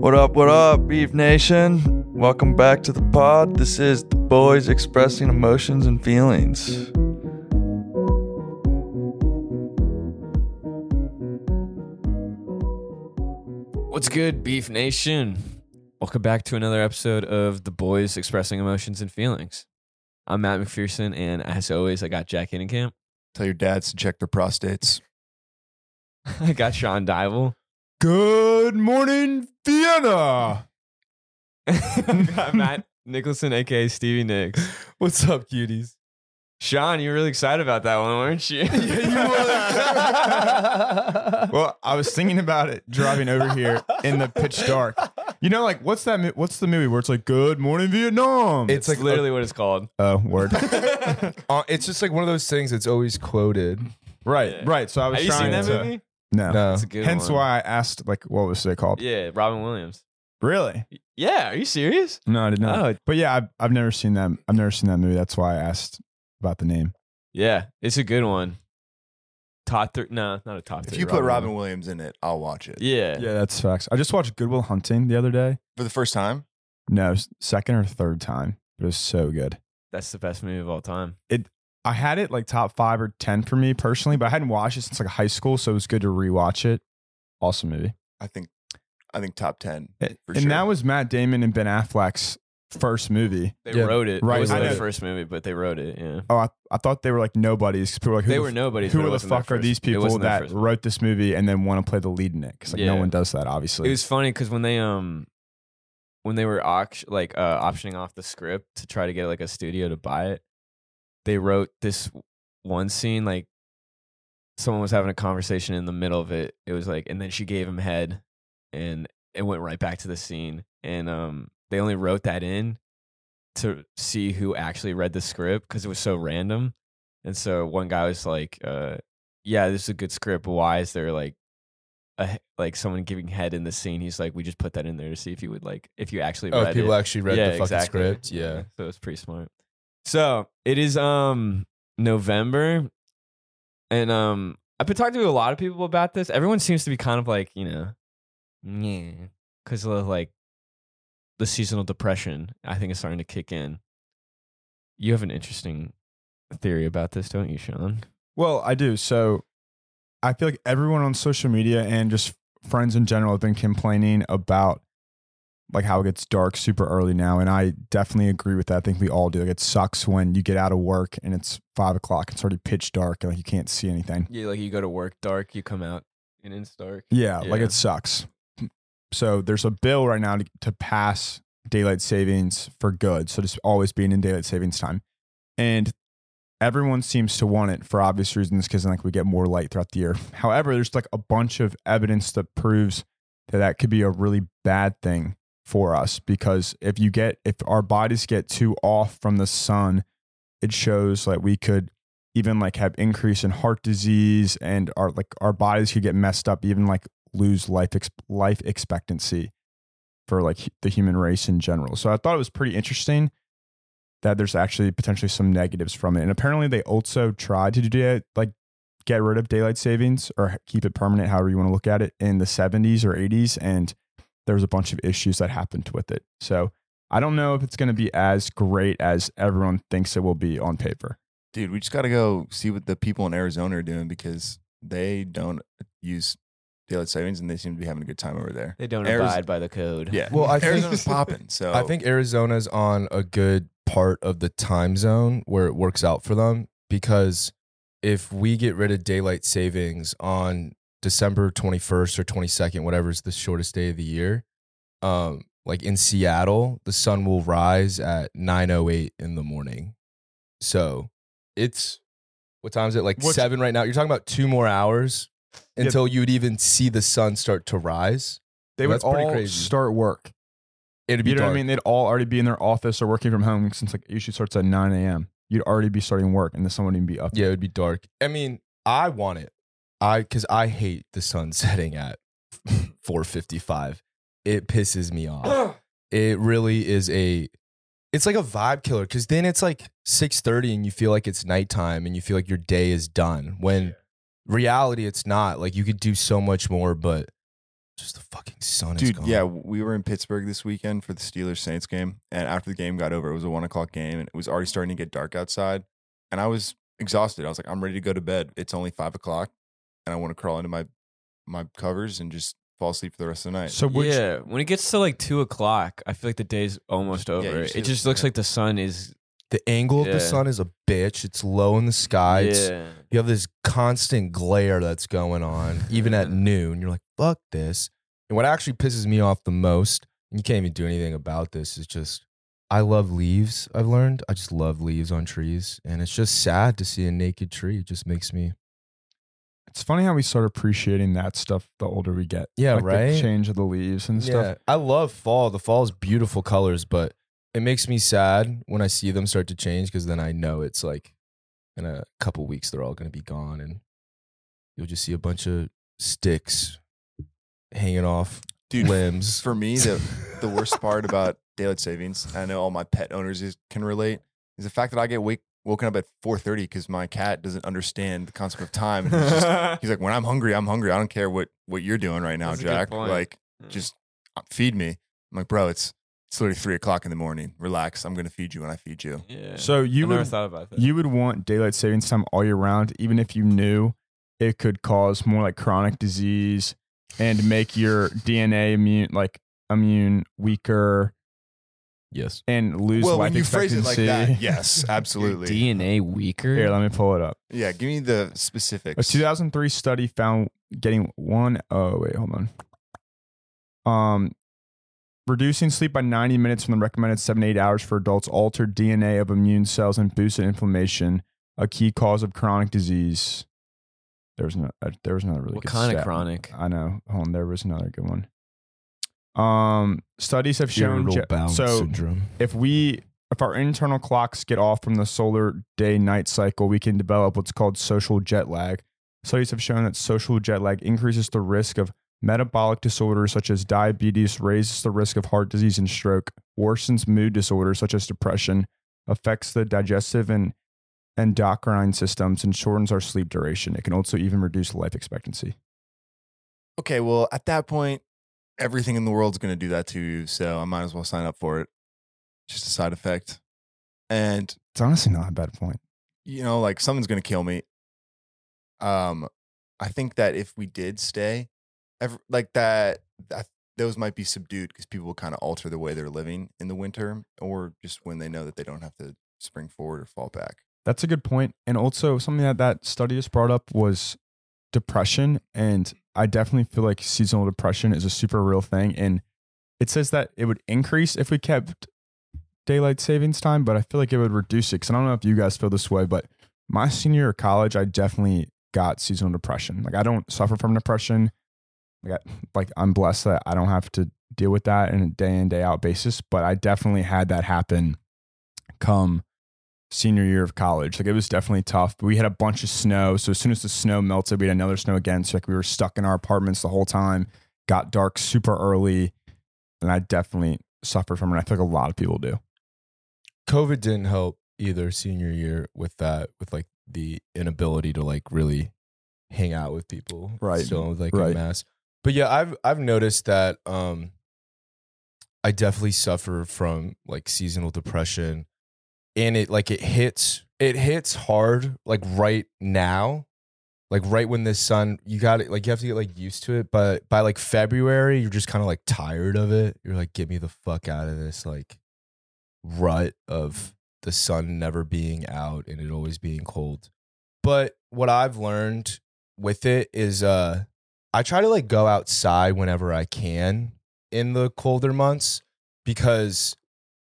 What up, what up, Beef Nation? Welcome back to the pod. This is the boys expressing emotions and feelings. What's good, Beef Nation? Welcome back to another episode of The Boys Expressing Emotions and Feelings. I'm Matt McPherson, and as always, I got Jack Camp. Tell your dads to check their prostates. I got Sean Dival. Good morning, Vienna. Matt Nicholson, aka Stevie Nicks. What's up, cuties? Sean, you were really excited about that one, weren't you? well, I was thinking about it driving over here in the pitch dark. You know, like what's that? mo- What's the movie where it's like "Good Morning Vietnam"? it's like literally what it's called. oh word. Uh, it's just like one of those things that's always quoted. right, Yeah. right. So I was Have you trying seen that to. movie? No. No. It's a good Hence one. why I asked, like, what was it called? Yeah, Robin Williams. Really? Yeah, are you serious? No, I did not. Oh. But yeah, I've, I've never seen that. I've never seen that movie. That's why I asked about the name. Yeah, it's a good one. Top three? No, not a top three. If three. you put Robin Williams. Williams in it, I'll watch it. Yeah. Yeah, that's facts. I just watched Good Will Hunting the other day. For the first time? No, second or third time. It was so good. that's the best movie of all time. I had it like top five or ten for me personally, but I hadn't watched it since like high school, so it was good to rewatch it. Awesome movie. I think I think top 10. And, For and sure. that was Matt Damon and Ben Affleck's first movie. They Yeah, wrote it. right, It wasn't their first movie, but they wrote it. Yeah. Oh, I, I thought they were like nobodies. 'cause People were like, who They the were nobodies. Who the wasn't their fuck are these people that wrote this movie and then want to play the lead in it? Because like no one does that, obviously. It was funny because when they um when they were auct- like uh optioning off the script to try to get like a studio to buy it, they wrote this one scene like someone was having a conversation in the middle of it. It was like, and then she gave him head, and it went right back to the scene. And um, they only wrote that in to see who actually read the script because it was so random. And so one guy was like, uh, "Yeah, this is a good script, why is there like a like someone giving head in the scene?" He's like, "We just put that in there to see if you would like if you actually read it." Oh, read people it." actually read yeah, the fucking exactly. script. Yeah. So it's pretty smart. So it is um November, and um I've been talking to a lot of people about this. Everyone seems to be kind of like you know, yeah, because of like the seasonal depression. I think is starting to kick in. You have an interesting theory about this, don't you, Sean? Well, I do. So I feel like everyone on social media and just friends in general have been complaining about like how it gets dark super early now. And I definitely agree with that. I think we all do. Like it sucks when you get out of work and it's five o'clock, it's already pitch dark and like you can't see anything. Yeah, like you go to work dark, you come out and it's dark. Yeah, like it sucks. So there's a bill right now to, to pass daylight savings for good. So just always being in daylight savings time. And everyone seems to want it for obvious reasons because like we get more light throughout the year. However, there's like a bunch of evidence that proves that that could be a really bad thing for us because if you get if our bodies get too off from the sun, it shows like we could even like have increase in heart disease and our like our bodies could get messed up even like lose life ex- life expectancy for like the human race in general. So I thought it was pretty interesting that there's actually potentially some negatives from it. And apparently they also tried to do it like get rid of daylight savings or keep it permanent however you want to look at it in the 70s or 80s and there was a bunch of issues that happened with it. So I don't know if it's going to be as great as everyone thinks it will be on paper. Dude, we just got to go see what the people in Arizona are doing because they don't use daylight savings and they seem to be having a good time over there. They don't Ariz- abide by the code. Yeah. Well, I think- Arizona's popping. So I think Arizona's on a good part of the time zone where it works out for them because if we get rid of daylight savings on December 21st or 22nd, whatever is the shortest day of the year, um, like in Seattle, the sun will rise at 9:08 in the morning. So it's what time is it? Like What's- seven right now. You're talking about two more hours Yeah. until you'd even see the sun start to rise. They would That's all crazy. start work. It'd be You know what. I mean? They'd all already be in their office or working from home since like usually starts at 9 a.m. You'd already be starting work and the sun wouldn't even be up. Yeah, it would be dark. I mean, I want it. I because I hate the sun setting at 4:55. It pisses me off. it really is a. It's like a vibe killer because then it's like 6:30 and you feel like it's nighttime and you feel like your day is done. When reality, it's not. Like you could do so much more, but just the fucking sun is Dude, gone. yeah, we were in Pittsburgh this weekend for the Steelers Saints game, and after the game got over, it was a one o'clock game, and it was already starting to get dark outside, and I was exhausted. I was like, I'm ready to go to bed. It's only five o'clock, and I want to crawl into my my covers and just fall asleep for the rest of the night. So which, yeah, when it gets to like two o'clock, I feel like the day's almost you over. see it just looks yeah. like the sun is. the angle of the sun is a bitch. It's low in the sky. It's, yeah. you have this constant glare that's going on, even at noon. You're like, fuck this. And what actually pisses me off the most, and you can't even do anything about this, is just I love leaves. I've learned. I just love leaves on trees. And it's just sad to see a naked tree. It just makes me it's funny how we start appreciating that stuff the older we get. Yeah, Like right? The change of the leaves and stuff. Yeah, I love fall. The fall is beautiful colors, but it makes me sad when I see them start to change because then I know it's like in a couple weeks they're all going to be gone and you'll just see a bunch of sticks hanging off Dude, limbs. for me, the the worst part about daylight savings, I know all my pet owners is, can relate, is the fact that I get wake, woken up at four thirty because my cat doesn't understand the concept of time. And he's, just, he's like, when I'm hungry, I'm hungry. I don't care what what you're doing right now, That's Jack. Like, Mm. just uh, feed me. I'm like, bro, it's it's literally three o'clock in the morning. Relax. I'm gonna feed you when I feed you. yeah. So you I never would thought about that. you would want daylight savings time all year round, even if you knew it could cause more like chronic disease and make your DNA immune like immune weaker yes. and lose well, life when you phrase it like expectancy. that, yes, Your absolutely. DNA weaker. Here, let me pull it up. yeah, give me the specifics. A specifics. 2003 study found getting one oh wait, hold on. Um, reducing sleep by 90 minutes from the recommended seven to eight hours for adults altered DNA of immune cells and boosted inflammation, a key cause of chronic disease. There was no, uh, there was another really what good kind of stat. chronic? I know. Hold on, there was another good one. Um, studies have shown Irritable ge- bowel so syndrome. if we if our internal clocks get off from the solar day night cycle, we can develop what's called social jet lag. Studies have shown that social jet lag increases the risk of metabolic disorders such as diabetes, raises the risk of heart disease and stroke, worsens mood disorders such as depression, affects the digestive and endocrine systems, and shortens our sleep duration. It can also even reduce life expectancy. okay, well, at that point, everything in the world's going to do that to you. So I might as well sign up for it. Just a side effect. And, It's honestly not a bad point. you know, like someone's going to kill me. Um, I think that if we did stay, ever, like that, that, those might be subdued because people will kind of alter the way they're living in the winter or just when they know that they don't have to spring forward or fall back. That's a good point. And also something that that study just brought up was depression. And I definitely feel like seasonal depression is a super real thing. And it says that it would increase if we kept daylight savings time, but I feel like it would reduce it. Cause I don't know if you guys feel this way, but my senior year of college, I definitely got seasonal depression. Like I don't suffer from depression. Like, I, like I'm blessed that I don't have to deal with that in a day in, day out basis, but I definitely had that happen come senior year of college. Like it was definitely tough. But we had a bunch of snow. So as soon as the snow melted, we had another snow again. So like we were stuck in our apartments the whole time. Got dark super early. And I definitely suffered from it. I feel like a lot of people do. COVID didn't help either senior year with that, with like the inability to like really hang out with people. Right, Still with like right. a mask. But yeah, I've I've noticed that um I definitely suffer from like seasonal depression. And it like it hits it hits hard like right now. Like right when the sun you got it like you have to get like used to it. But by like February, you're just kind of like tired of it. You're like, get me the fuck out of this like rut of the sun never being out and it always being cold. But what I've learned with it is uh I try to like go outside whenever I can in the colder months because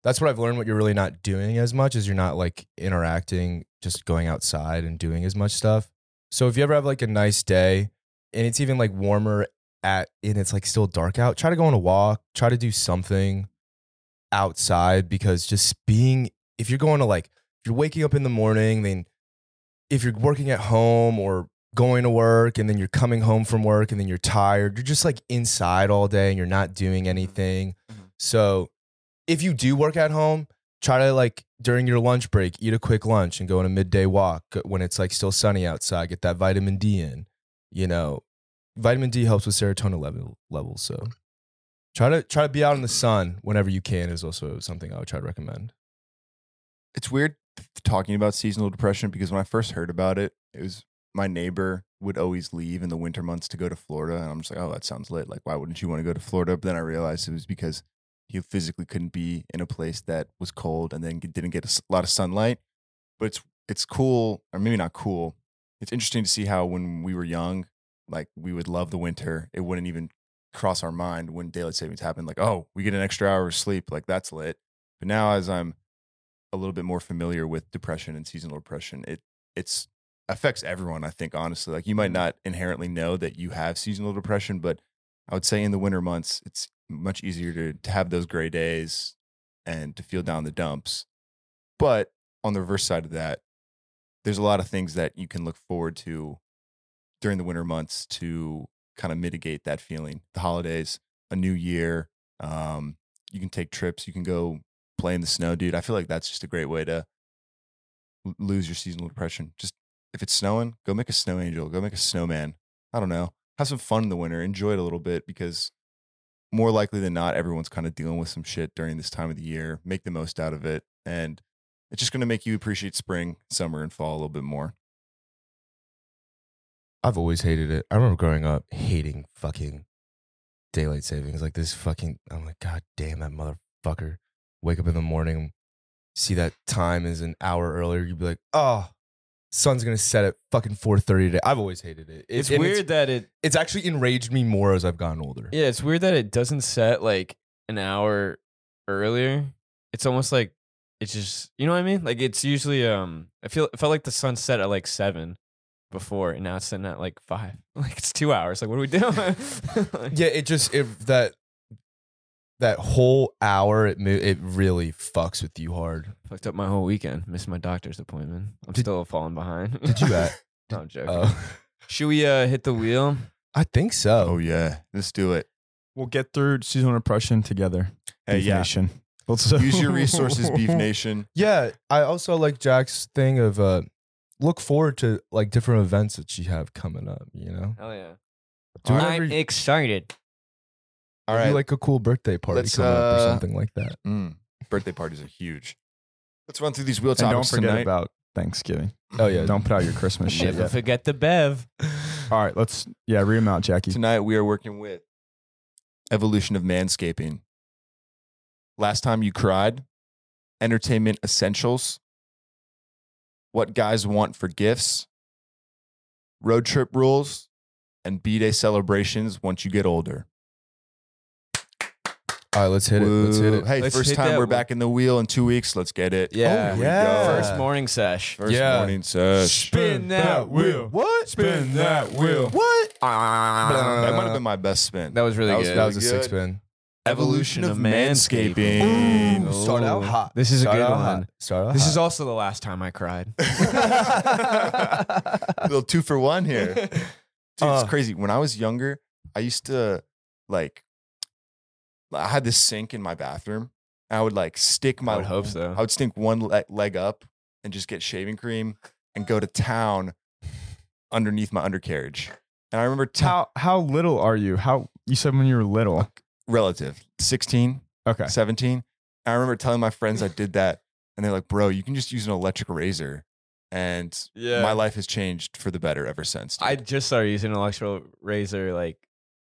that's what I've learned what you're really not doing as much is you're not like interacting just going outside and doing as much stuff. So if you ever have like a nice day and it's even like warmer at and it's like still dark out, try to go on a walk, try to do something outside because just being if you're going to like if you're waking up in the morning then if you're working at home or going to work and then you're coming home from work and then you're tired you're just like inside all day and you're not doing anything Mhm. so if you do work at home try to like during your lunch break eat a quick lunch and go on a midday walk uh, when it's like still sunny outside get that vitamin d in you know vitamin D helps with serotonin level levels. So try to try to be out in the sun whenever you can is also something I would try to recommend. it's weird talking about seasonal depression because when I first heard about it, it was my neighbor would always leave in the winter months to go to Florida. And I'm just like, oh, that sounds lit. Like, why wouldn't you want to go to Florida? But then I realized it was because he physically couldn't be in a place that was cold and then didn't get a lot of sunlight. But it's it's cool, or maybe not cool. It's interesting to see how when we were young, like we would love the winter. It wouldn't even cross our mind when daylight savings happened. Like, oh, we get an extra hour of sleep. Like that's lit. But now, as I'm a little bit more familiar with depression and seasonal depression, it it's affects everyone. I think honestly, like you might mm-hmm. not inherently know that you have seasonal depression, but I would say in the winter months, it's much easier to, to have those gray days and to feel down the dumps. But on the reverse side of that, there's a lot of things that you can look forward to during the winter months to kind of mitigate that feeling. The holidays, a new year, um, you can take trips, you can go play in the snow, dude. I feel like that's just a great way to lose your seasonal depression. Just if it's snowing, go make a snow angel, go make a snowman. I don't know. Have some fun in the winter, enjoy it a little bit because more likely than not, everyone's kind of dealing with some shit during this time of the year. Make the most out of it. And it's just going to make you appreciate spring, summer, and fall a little bit more. I've always hated it. I remember growing up hating fucking daylight savings. Like this fucking, I'm like, God damn that motherfucker. Wake up in the morning, see that time is an hour earlier. You'd be like, oh, sun's gonna set at fucking 4:30 today. I've always hated it. It- It's and weird that it It's, actually enraged me more as I've gotten older. yeah, it's weird that it doesn't set like an hour earlier. It's almost like it's just you know what I mean? Like it's usually um I feel it felt like the sun set at like seven before and now it's setting at like five. Like it's two hours. Like what are we doing? Like, Yeah, it just it that that whole hour it mo- it really fucks with you hard. Fucked up my whole weekend. Missed my doctor's appointment. I'm Did- still falling behind. Did you at? no, I'm joking. Uh, Should we uh hit the wheel? I think so. Oh, yeah. Let's do it. We'll get through seasonal depression together. Hey, Beef yeah. Nation. Let's Use your resources, Beef Nation. Yeah, I also like Jack's thing of uh look forward to like different events that you have coming up, you know? Hell yeah. Do I'm whatever excited. All Maybe right. like a cool birthday party Let's, coming up or uh, something like that. Mm, birthday parties are huge. Let's run through these wheel and don't topics forget tonight. about Thanksgiving. Oh yeah. Don't put out your Christmas shit Never yet. forget the Bev. All right, let's yeah, read them out, Jackie. Tonight we are working with evolution of manscaping. Last time you cried, entertainment essentials, what guys want for gifts, road trip rules, and b day celebrations once you get older. All right, let's hit it. Let's hit it. Hey, Let's first hit time that we're back in the wheel in two weeks. Let's get it. Yeah. Here we Yeah. go. First morning sesh. First Yeah. morning sesh. Spin that wheel. What? Spin that wheel. What? That might have been my best spin. That was really That was good. That was a good. six spin. Evolution of manscaping. manscaping. Ooh, start out hot. This is a Start good out one. hot. Start out This hot. is also the last time I cried. little two for one here. Dude, Uh. it's crazy. When I was younger, I used to like I had this sink in my bathroom. And I would like stick my I would hope so. I would stick one le- leg up and just get shaving cream and go to town underneath my undercarriage. And I remember t- How how little are you? How you said when you were little? relative 16, Okay. 17. And I remember telling my friends I did that and they're like, "Bro, you can just use an electric razor." And Yeah. my life has changed for the better ever since. dude. I just started using an electrical razor like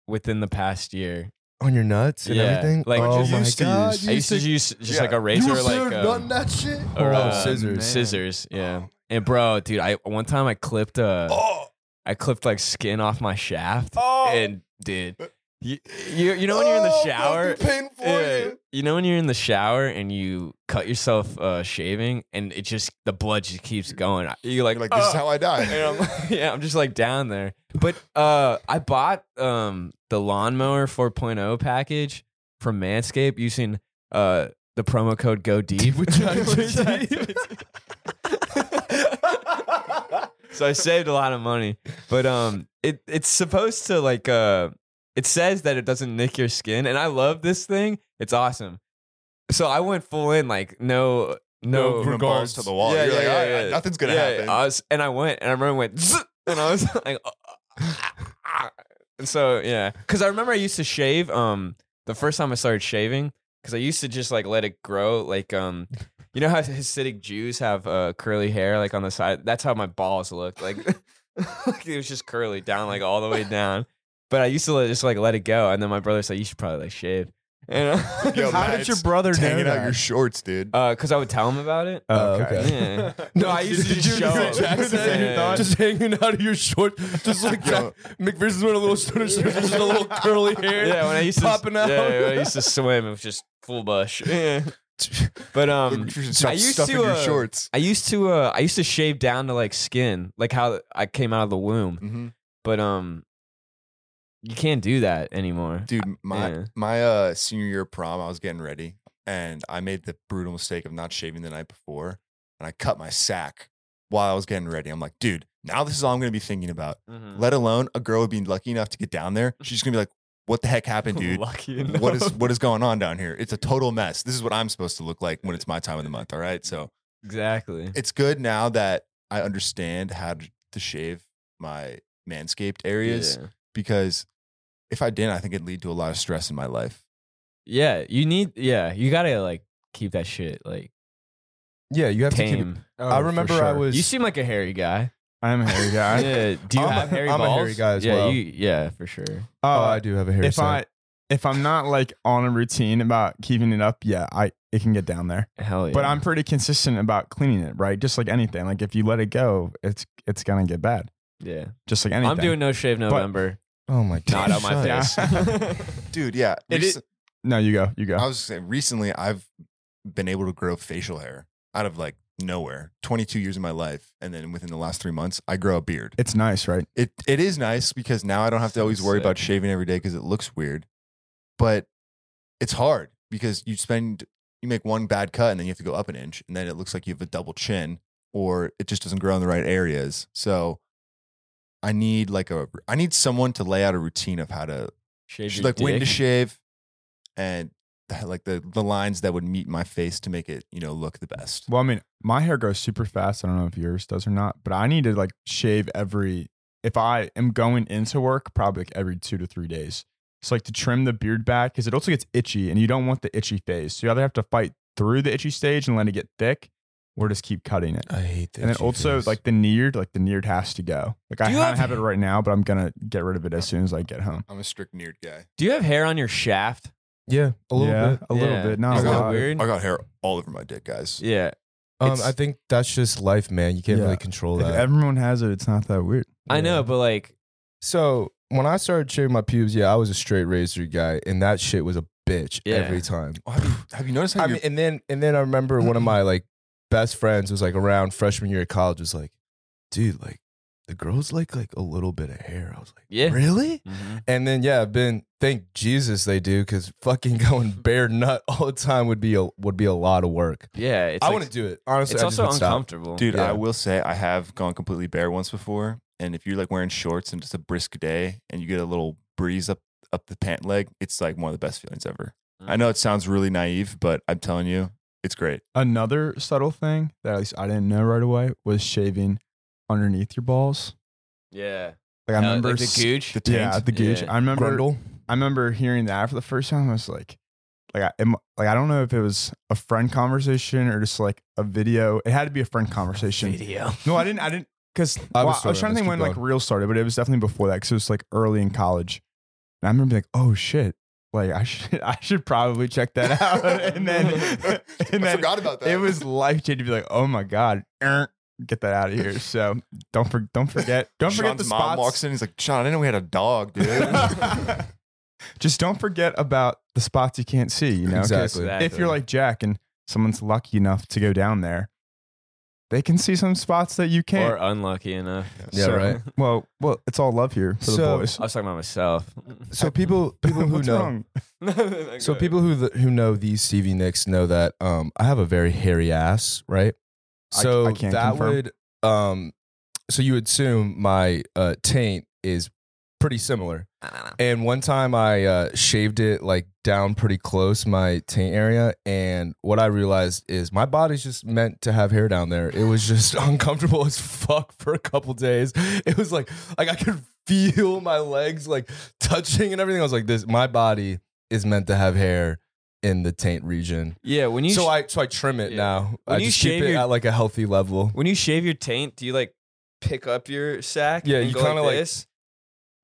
within the past year. On your nuts and Yeah, everything. like, oh you my used to god! use- I used to use just Yeah. like a razor, like um, that shit. or oh, uh, scissors. Scissors, yeah. And bro, dude, I one time I clipped uh oh, I clipped like skin off my shaft, oh. and dude, you you, you know when you're in the shower, painful. Yeah, you know when you're in the shower and you cut yourself uh, shaving, and it just the blood just keeps going. You're like, You're like, this is "Oh." how I die. And I'm, yeah, I'm just like down there. But uh, I bought um the lawnmower 4.0 package from Manscaped using uh the promo code Go Deep. Which I did. so I saved a lot of money. But um, it it's supposed to like uh, it says that it doesn't nick your skin, and I love this thing. It's awesome. So I went full in, like no. No, From balls to the wall. Yeah, You're yeah, like, yeah, "All right, yeah. nothing's gonna Yeah, happen. I was, and I went, and I remember I went, and I was like, And so yeah, because I remember I used to shave. Um, the first time I started shaving, because I used to just like let it grow. Like um, you know how Hasidic Jews have uh curly hair like on the side. That's how my balls looked. Like, like it was just curly down like all the way down. But I used to let, just like let it go, and then my brother said you should probably like shave. And uh, Yo, How Matt, did your it's brother know hanging out that? your shorts, dude? uh, because I would tell him about it. Oh, okay. okay. Yeah. No, I used to just show up. Jackson? Yeah. just hanging out of your short, just like Yo. McPherson's wearing a little stunner shirt, just a little curly hair. Yeah, when I used to popping out. Yeah, when I used to swim, it was just full bush. Yeah. But um, you should stop I used stuffing to, your uh, shorts. I used to uh, I used to shave down to like skin, like how I came out of the womb. hmm But um, you can't do that anymore. Dude, my Yeah. my uh senior year prom, I was getting ready, and I made the brutal mistake of not shaving the night before, and I cut my sack while I was getting ready. I'm like, dude, now this is all I'm gonna be thinking about. Mhm. Let alone a girl would be lucky enough to get down there. She's gonna be like, "What the heck happened, dude? Lucky What is what is going on down here? It's a total mess. This is what I'm supposed to look like when it's my time of the month. All right, so exactly? it's good now that I understand how to, to shave my manscaped areas Yeah. because if I didn't, I think it'd lead to a lot of stress in my life. yeah, you need. Yeah, you gotta like keep that shit like Yeah, you have to keep. tame. I for remember I was. You seem like a hairy guy. I'm a hairy guy. yeah. Do you I'm a- have hairy I'm a hairy guy as yeah, well. You, yeah, for sure. oh, Uh, I do have a hair. if I if I'm not like on a routine about keeping it up, yeah, I it can get down there. Hell yeah. But I'm pretty consistent about cleaning it, right? Just like anything. Like if you let it go, it's it's gonna get bad. yeah. Just like anything. I'm doing no shave November. Oh my god, Not on my face. Dude, yeah. It is- rec- No, you go. You go. I was saying recently I've been able to grow facial hair out of like nowhere. 22 years of my life, and then within the last three months, I grow a beard. it's nice, right? It it is nice because now I don't have to always worry Sick. about shaving every day because it looks weird. But it's hard because you spend you make one bad cut and then you have to go up an inch and then it looks like you have a double chin or it just doesn't grow in the right areas. So I need like a I need someone to lay out a routine of how to Shave sh- your like when to shave and the- like the the lines that would meet my face to make it, you know, look the best. Well, I mean, my hair grows super fast. I don't know if yours does or not, but I need to like shave every. If I am going into work, probably like every two to three days. It's like to trim the beard back because it also gets itchy, and you don't want the itchy phase. So you either have to fight through the itchy stage and let it get thick, or just keep cutting it. I hate that. and then also like the neared, like the neared has to go. Like I Do you kind of have- have it right now, but I'm gonna get rid of it as soon as I get home. I'm a strict neared guy. Do you have hair on your shaft? yeah, a little yeah, bit. a little Yeah. bit. Not Is a that lot. weird? I got hair all over my dick, guys. Yeah. Um, I think that's just life, man. You can't Yeah. really control If that. everyone has it, it's not that weird. I know, but like, So when I started shaving my pubes, yeah, I was a straight razor guy, and that shit was a bitch Yeah. every time. Oh, have, you, have you noticed how I mean, and then and then I remember one of my like best friends was like around freshman year of college was like, dude, like the girls like like a little bit of hair. I was like, Yeah. really? Mhm. And then yeah, I've been thank Jesus they do because fucking going bare nut all the time would be a would be a lot of work. yeah, it's I like- wouldn't do it honestly. It's I just also would stop. uncomfortable. Dude, Yeah. I will say I have gone completely bare once before. And if you're like wearing shorts and just a brisk day and you get a little breeze up up the pant leg, it's like one of the best feelings ever. I know it sounds really naive, but I'm telling you, it's great. Another subtle thing that at least I didn't know right away was shaving underneath your balls. Yeah. Like I Uh, remember like the s- gooch. The Yeah, the gooch. Yeah. I remember. Grundle. I remember hearing that for the first time. I was like, like I, am- like I don't know if it was a friend conversation or just like a video. It had to be a friend conversation. Video. No, I didn't. I didn't because I I, was was trying to this, think keep when like going. real started, but it was definitely before that because it was like early in college. And I remember being like, oh shit, like I should I should probably check that out. and then and I then forgot about that. it was life changing to be like, oh my god, er, get that out of here. So don't for, don't forget don't forget Sean's the mom spots. walks in. He's like, Sean, I didn't know we had a dog, dude. Just don't forget about the spots you can't see. You know, Exactly. If you're like Jack and someone's lucky enough to go down there, they can see some spots that you can't. Or unlucky enough. Yeah, So- right. Well, well, it's all love here for the So- boys. I was talking about myself. So people people who What's know wrong? So people who th- who know these Stevie Nicks know that um, I have a very hairy ass, right? I- So I can't that confirm. would um, so you would assume my uh, taint is pretty similar. And one time I uh, shaved it like down pretty close my taint area, and what I realized is my body's just meant to have hair down there. It was just uncomfortable as fuck for a couple days. It was like like I could feel my legs like touching and everything. I was like, this my body is meant to have hair in the taint region. Yeah, when you so sh- I so I trim it Yeah. now. When I you just keep it your- at like a healthy level. when you shave your taint, do you like pick up your sack? Yeah, you go kinda like- this?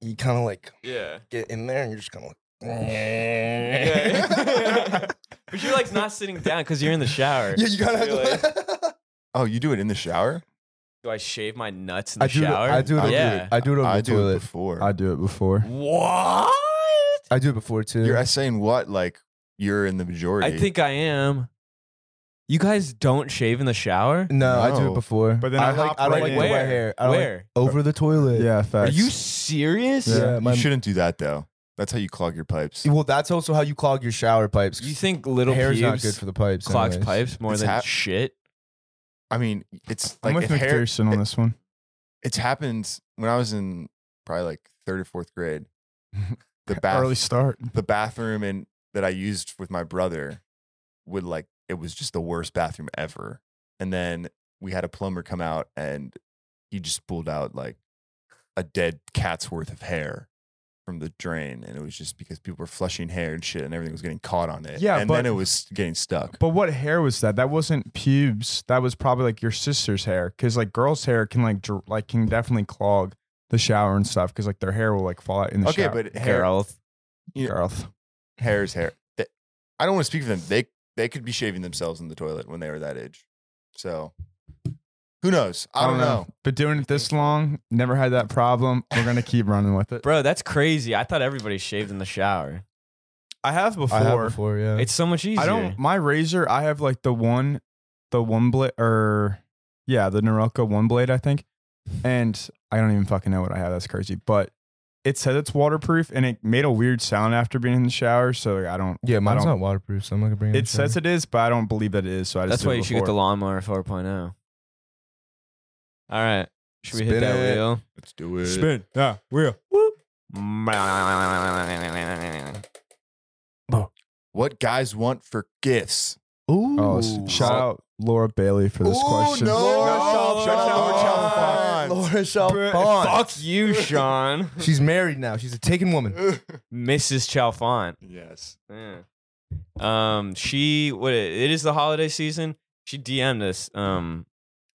You kind of like Yeah. get in there and you're just kind of like. Yeah. but you're like not sitting down because you're in the shower. Yeah, you gotta have You're to. Oh, you do it in the shower? Do I shave my nuts in the I do it- shower? I do it over- Yeah. I do it over I the do it toilet. before. I do it before. What? I do it before too. You're saying what? Like you're in the majority. I think I am. You guys don't shave in the shower? no, I do No. it before. But then I I like hop I don't right like in. the wet Where? hair. I don't like- Where? over the toilet. Yeah, Are facts. you serious? Yeah, my, you shouldn't do that though. That's how you clog your pipes. Well, that's also how you clog your shower pipes. You think little hair's pubes not good for the pipes. clogs anyways. pipes more It's than hap- shit? I mean, it's I'm like with if hair, McPherson on this one. it's happened when I was in probably like third or fourth grade. The bath, Early start. the bathroom and that I used with my brother would like it was just the worst bathroom ever. And then we had a plumber come out and he just pulled out like a dead cat's worth of hair from the drain and it was just because people were flushing hair and shit and everything was getting caught on it. Yeah, and but- then it was getting stuck. But what hair was that? That wasn't pubes. That was probably like your sister's hair. Because like girls' hair can like dr- like can definitely clog the shower and stuff. Because like their hair will like fall out in the okay, shower. Okay but hair Girls. you know, girls. hair is hair. They- I don't want to speak for them. They they could be shaving themselves in the toilet when they were that age. So who knows? I, don't know. But doing it this long, never had that problem. We're gonna keep running with it. Bro, that's crazy. I thought everybody shaved in the shower. I have before. I have before, yeah. It's so much easier. I don't. My razor, I have like the one, the one blade, or yeah, the Norelco one blade, I think. And I don't even fucking know what I have. That's crazy. But it said it's waterproof, and it made a weird sound after being in the shower. So I don't. yeah, mine's don't- not waterproof, so I'm not gonna bring it. It says it is, but I don't believe that it is. So I just. That's did why it you should get the lawnmower 4.0. All right. Should we hit Spin that it. wheel? Let's do it. Spin. Yeah, wheel. What guys want for gifts? Oh, Ooh. Oh, shout out Laura Bailey for this Ooh, question. no. No, Shout out Laura Chalfant. Laura Chalfant. Fuck you, Sean. She's married now. She's a taken woman. Mrs. Chalfant. yes. Yeah. Um, she what it, it is the holiday season. She DM'd us, um,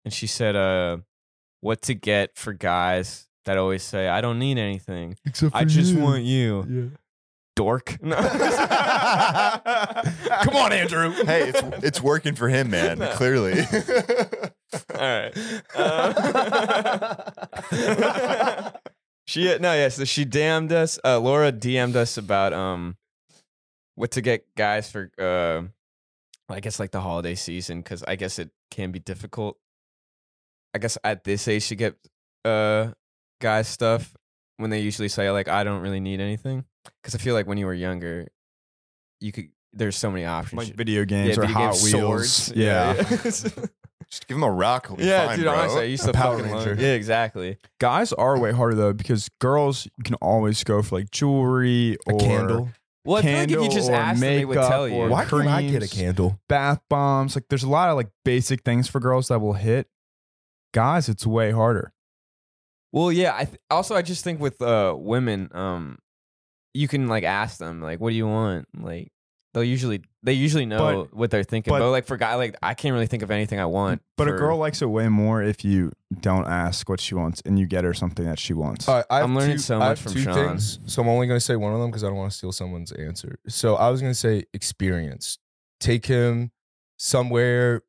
and she said, uh, what to get for guys that always say, I don't need anything. Except I just want you. Dork. No. Come on, Andrew. Hey, it's it's working for him, man. No. Clearly. All right. Uh, she no, yeah. So she DM'd us. Uh, Laura DM'd us about um what to get guys for uh I guess like the holiday season because I guess it can be difficult. I guess at this age to get uh guys stuff when they usually say like I don't really need anything because I feel like when you were younger you could there's so many options. Like video games yeah, or video Hot games, Wheels. swords. Yeah. Just give him a rock. He'll be Yeah, fine, dude, bro. honestly, I used to Power fucking love- Yeah, exactly. Guys are way harder though because girls you can always go for like jewelry A candle. Well, I feel like if you Candle just or asked them, they would makeup tell you. or Why can't I get a candle? bath bombs. Like there's a lot of like basic things for girls that will hit. Guys, it's way harder. Well, yeah. I th- also I just think with uh women, um, you can like ask them like, "What do you want?" Like they'll usually they usually know what they're thinking. But, but- like for guy, like I can't really think of anything I want. But a girl likes it way more if you don't ask what she wants and you get her something that she wants. All right, I i'm learning two- so I much have from two Sean. things, so I'm only going to say one of them because I don't want to steal someone's answer. So I was going to say experience. Take him somewhere.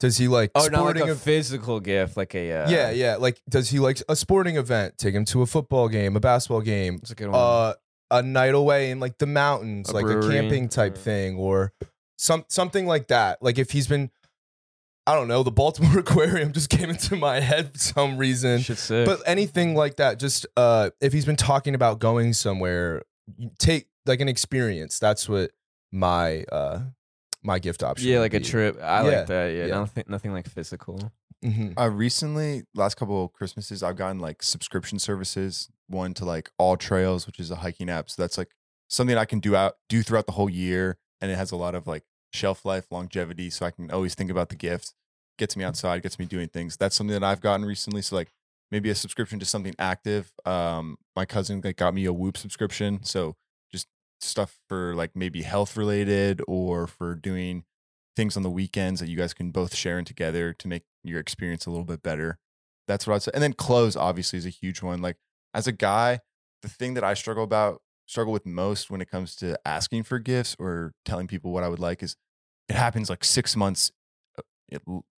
Does he like oh, not like sporting a ev- physical gift, like a uh, yeah, yeah. Like, does he like a sporting event? Take him to a football game, a basketball game, It's a good one. uh, a night away in like the mountains, A like a camping type Yeah. thing, or some something like that. Like if he's been, I don't know, the Baltimore Aquarium just came into my head for some reason. Sick. But anything like that, just uh, if he's been talking about going somewhere, take like an experience. That's what my uh my gift option. yeah, would like a trip. I Yeah, like that. Yeah, yeah. nothing, nothing like physical. Mhm. Uh, recently, last couple of Christmases, I've gotten like subscription services. One to like AllTrails, which is a hiking app. So that's like something I can do out do throughout the whole year, and it has a lot of like shelf life, longevity. So I can always think about the gift. Gets me outside, gets me doing things. That's something that I've gotten recently. So like maybe a subscription to something active. Um, my cousin like got me a Whoop subscription, so just stuff for like maybe health related or for doing things on the weekends that you guys can both share in together to make your experience a little bit better. That's what I'd say. And then clothes obviously is a huge one. Like as a guy, the thing that I struggle about struggle with most when it comes to asking for gifts or telling people what I would like is it happens like six months uh,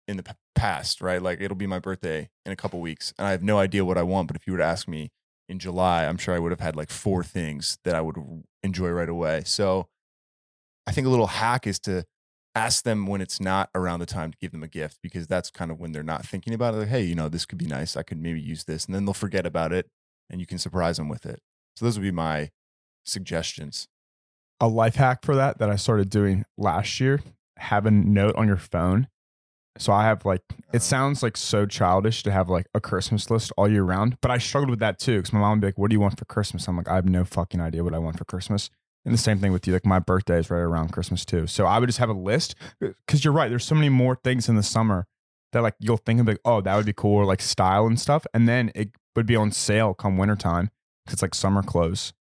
in the past, right? Like it'll be my birthday in a couple weeks, and I have no idea what I want. But if you were to ask me in July, I'm sure I would have had like four things that I would enjoy right away. So I think a little hack is to ask them when it's not around the time to give them a gift because that's kind of when they're not thinking about it. Like, hey, you know, this could be nice. I could maybe use this, and then they'll forget about it, and you can surprise them with it. So those would be my suggestions. a life hack for that that I started doing last year. Have a note on your phone. So I have like it uh-huh. sounds like so childish to have like a Christmas list all year round, but I struggled with that too because my mom would be like, "What do you want for Christmas?" I'm like, "I have no fucking idea what I want for Christmas." And the same thing with you. Like my birthday is right around Christmas too, so I would just have a list uh, because you're right. There's so many more things in the summer that like you'll think of like, "Oh, that would be cool," or like style and stuff, and then it would be on sale come wintertime because it's like summer clothes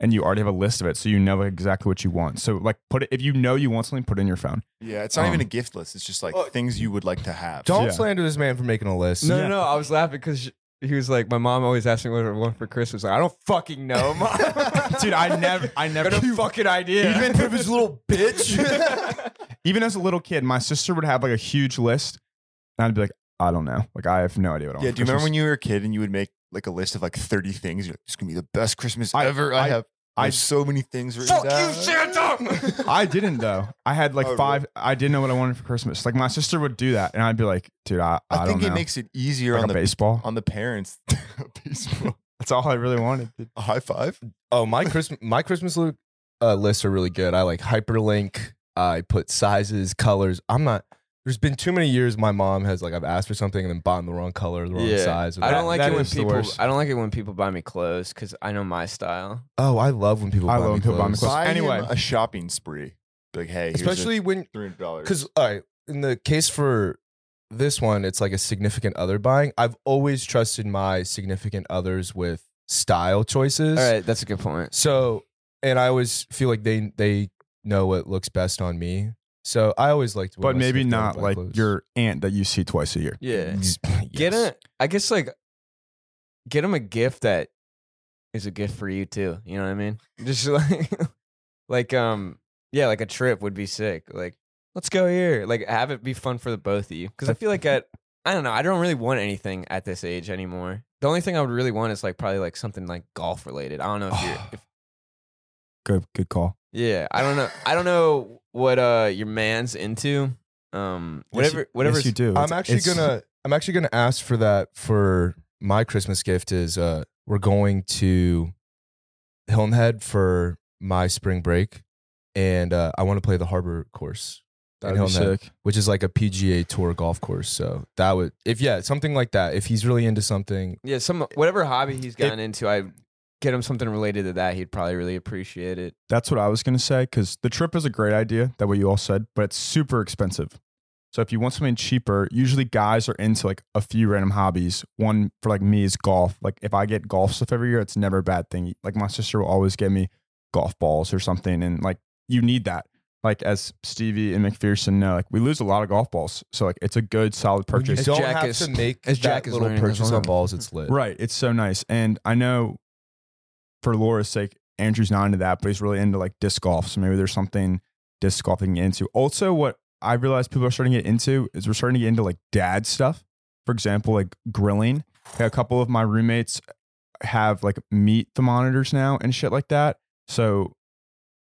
and you already have a list of it, so you know exactly what you want. So like put it if you know you want something, put it in your phone. Yeah, it's not even Um, a gift list. It's just like Oh, things you would like to have. Don't Yeah. slander this man for making a list. No, Yeah. no, no. I was laughing because he was like, my mom always asked me what I want for Christmas. Like, I don't fucking know, mom. Dude, I never, I never, Got no fucking idea. even if his little bitch. even as a little kid, my sister would have like a huge list, and I'd be like, I don't know, like I have no idea what I want. Yeah, do you remember when you were a kid and you would make like a list of like 30 things? You're like, it's gonna be the best Christmas I- ever. I, I- have I I- have so many things written down. Santa! I didn't though. I had like Oh, really? five. I didn't know what I wanted for Christmas. Like my sister would do that, and I'd be like, dude, I, I, I, don't think it makes it easier like on a the baseball. on the parents. Baseball. That's all I really wanted. dude. A high five. Oh, my Christmas my Christmas lo- uh, lists are really good. I like hyperlink. I put sizes, colors. I'm not. There's been too many years my mom has like I've asked for something and then bought in the wrong color, the wrong Yeah. size. or I don't like that it when people. I don't like it when people buy me clothes because I know my style. Oh, I love when people I buy love me when people buy me clothes. clothes. Buy anyway. him a shopping spree. Like, hey, especially when three hundred dollars. because all right in the case for this one, it's like a significant other buying. I've always trusted my significant others with style choices. All right, that's a good point. So, and I always feel like they they know what looks best on me. So I always like to, But maybe not like your aunt that you see twice a year. Yeah, yes. get a. I guess like get them a gift that is a gift for you too. You know what I mean? Just like like um yeah, like a trip would be sick. Like let's go here. Like have it be fun for the both of you. Because I feel like at I don't know. I don't really want anything at this age anymore. The only thing I would really want is like probably like something like golf related. I don't know if you're. If, Good, good call. yeah, I don't know. I don't know what uh your man's into. Um, whatever, you- whatever. yes, you do. I'm It's- actually it's- gonna I'm actually gonna ask for that for my Christmas gift is uh we're going to Hilton Head for my spring break and uh, I want to play the harbor course That'd be Hilton Head, sick. which is like a PGA tour golf course. So that would if yeah, something like that. If he's really into something Yeah, some whatever hobby he's gotten into, I get him something related to that. He'd probably really appreciate it. That's what I was going to say because the trip is a great idea, that what you all said, but it's super expensive. So if you want something cheaper, usually guys are into like a few random hobbies. One for like me is golf. Like if I get golf stuff every year, it's never a bad thing. Like my sister will always get me golf balls or something, and like you need that. Like as Stevie and McPherson know, like we lose a lot of golf balls, so like it's a good solid you purchase. don't Jack have is- to make as Jack is little learning purchase well. on balls. It's lit. Right. It's so nice. And I know for Laura's sake, Andrew's not into that, but he's really into like disc golf. So maybe there's something disc golfing into. Also, what I realized people are starting to get into is we're starting to get into like dad stuff. For example, like grilling. A couple of my roommates have like meat thermometers now and shit like that. So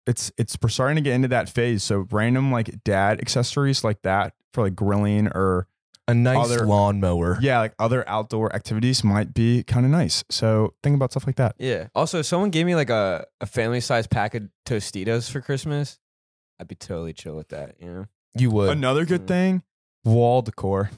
it's it's we're starting to get into that phase. So random like dad accessories like that for like grilling or A nice Other- lawnmower. yeah, like other outdoor activities might be kind of nice. So think about stuff like that. Yeah. Also, someone gave me like a, a family size pack of Tostitos for Christmas. I'd be totally chill with that. You know. You would. Another good Mm. thing, wall decor.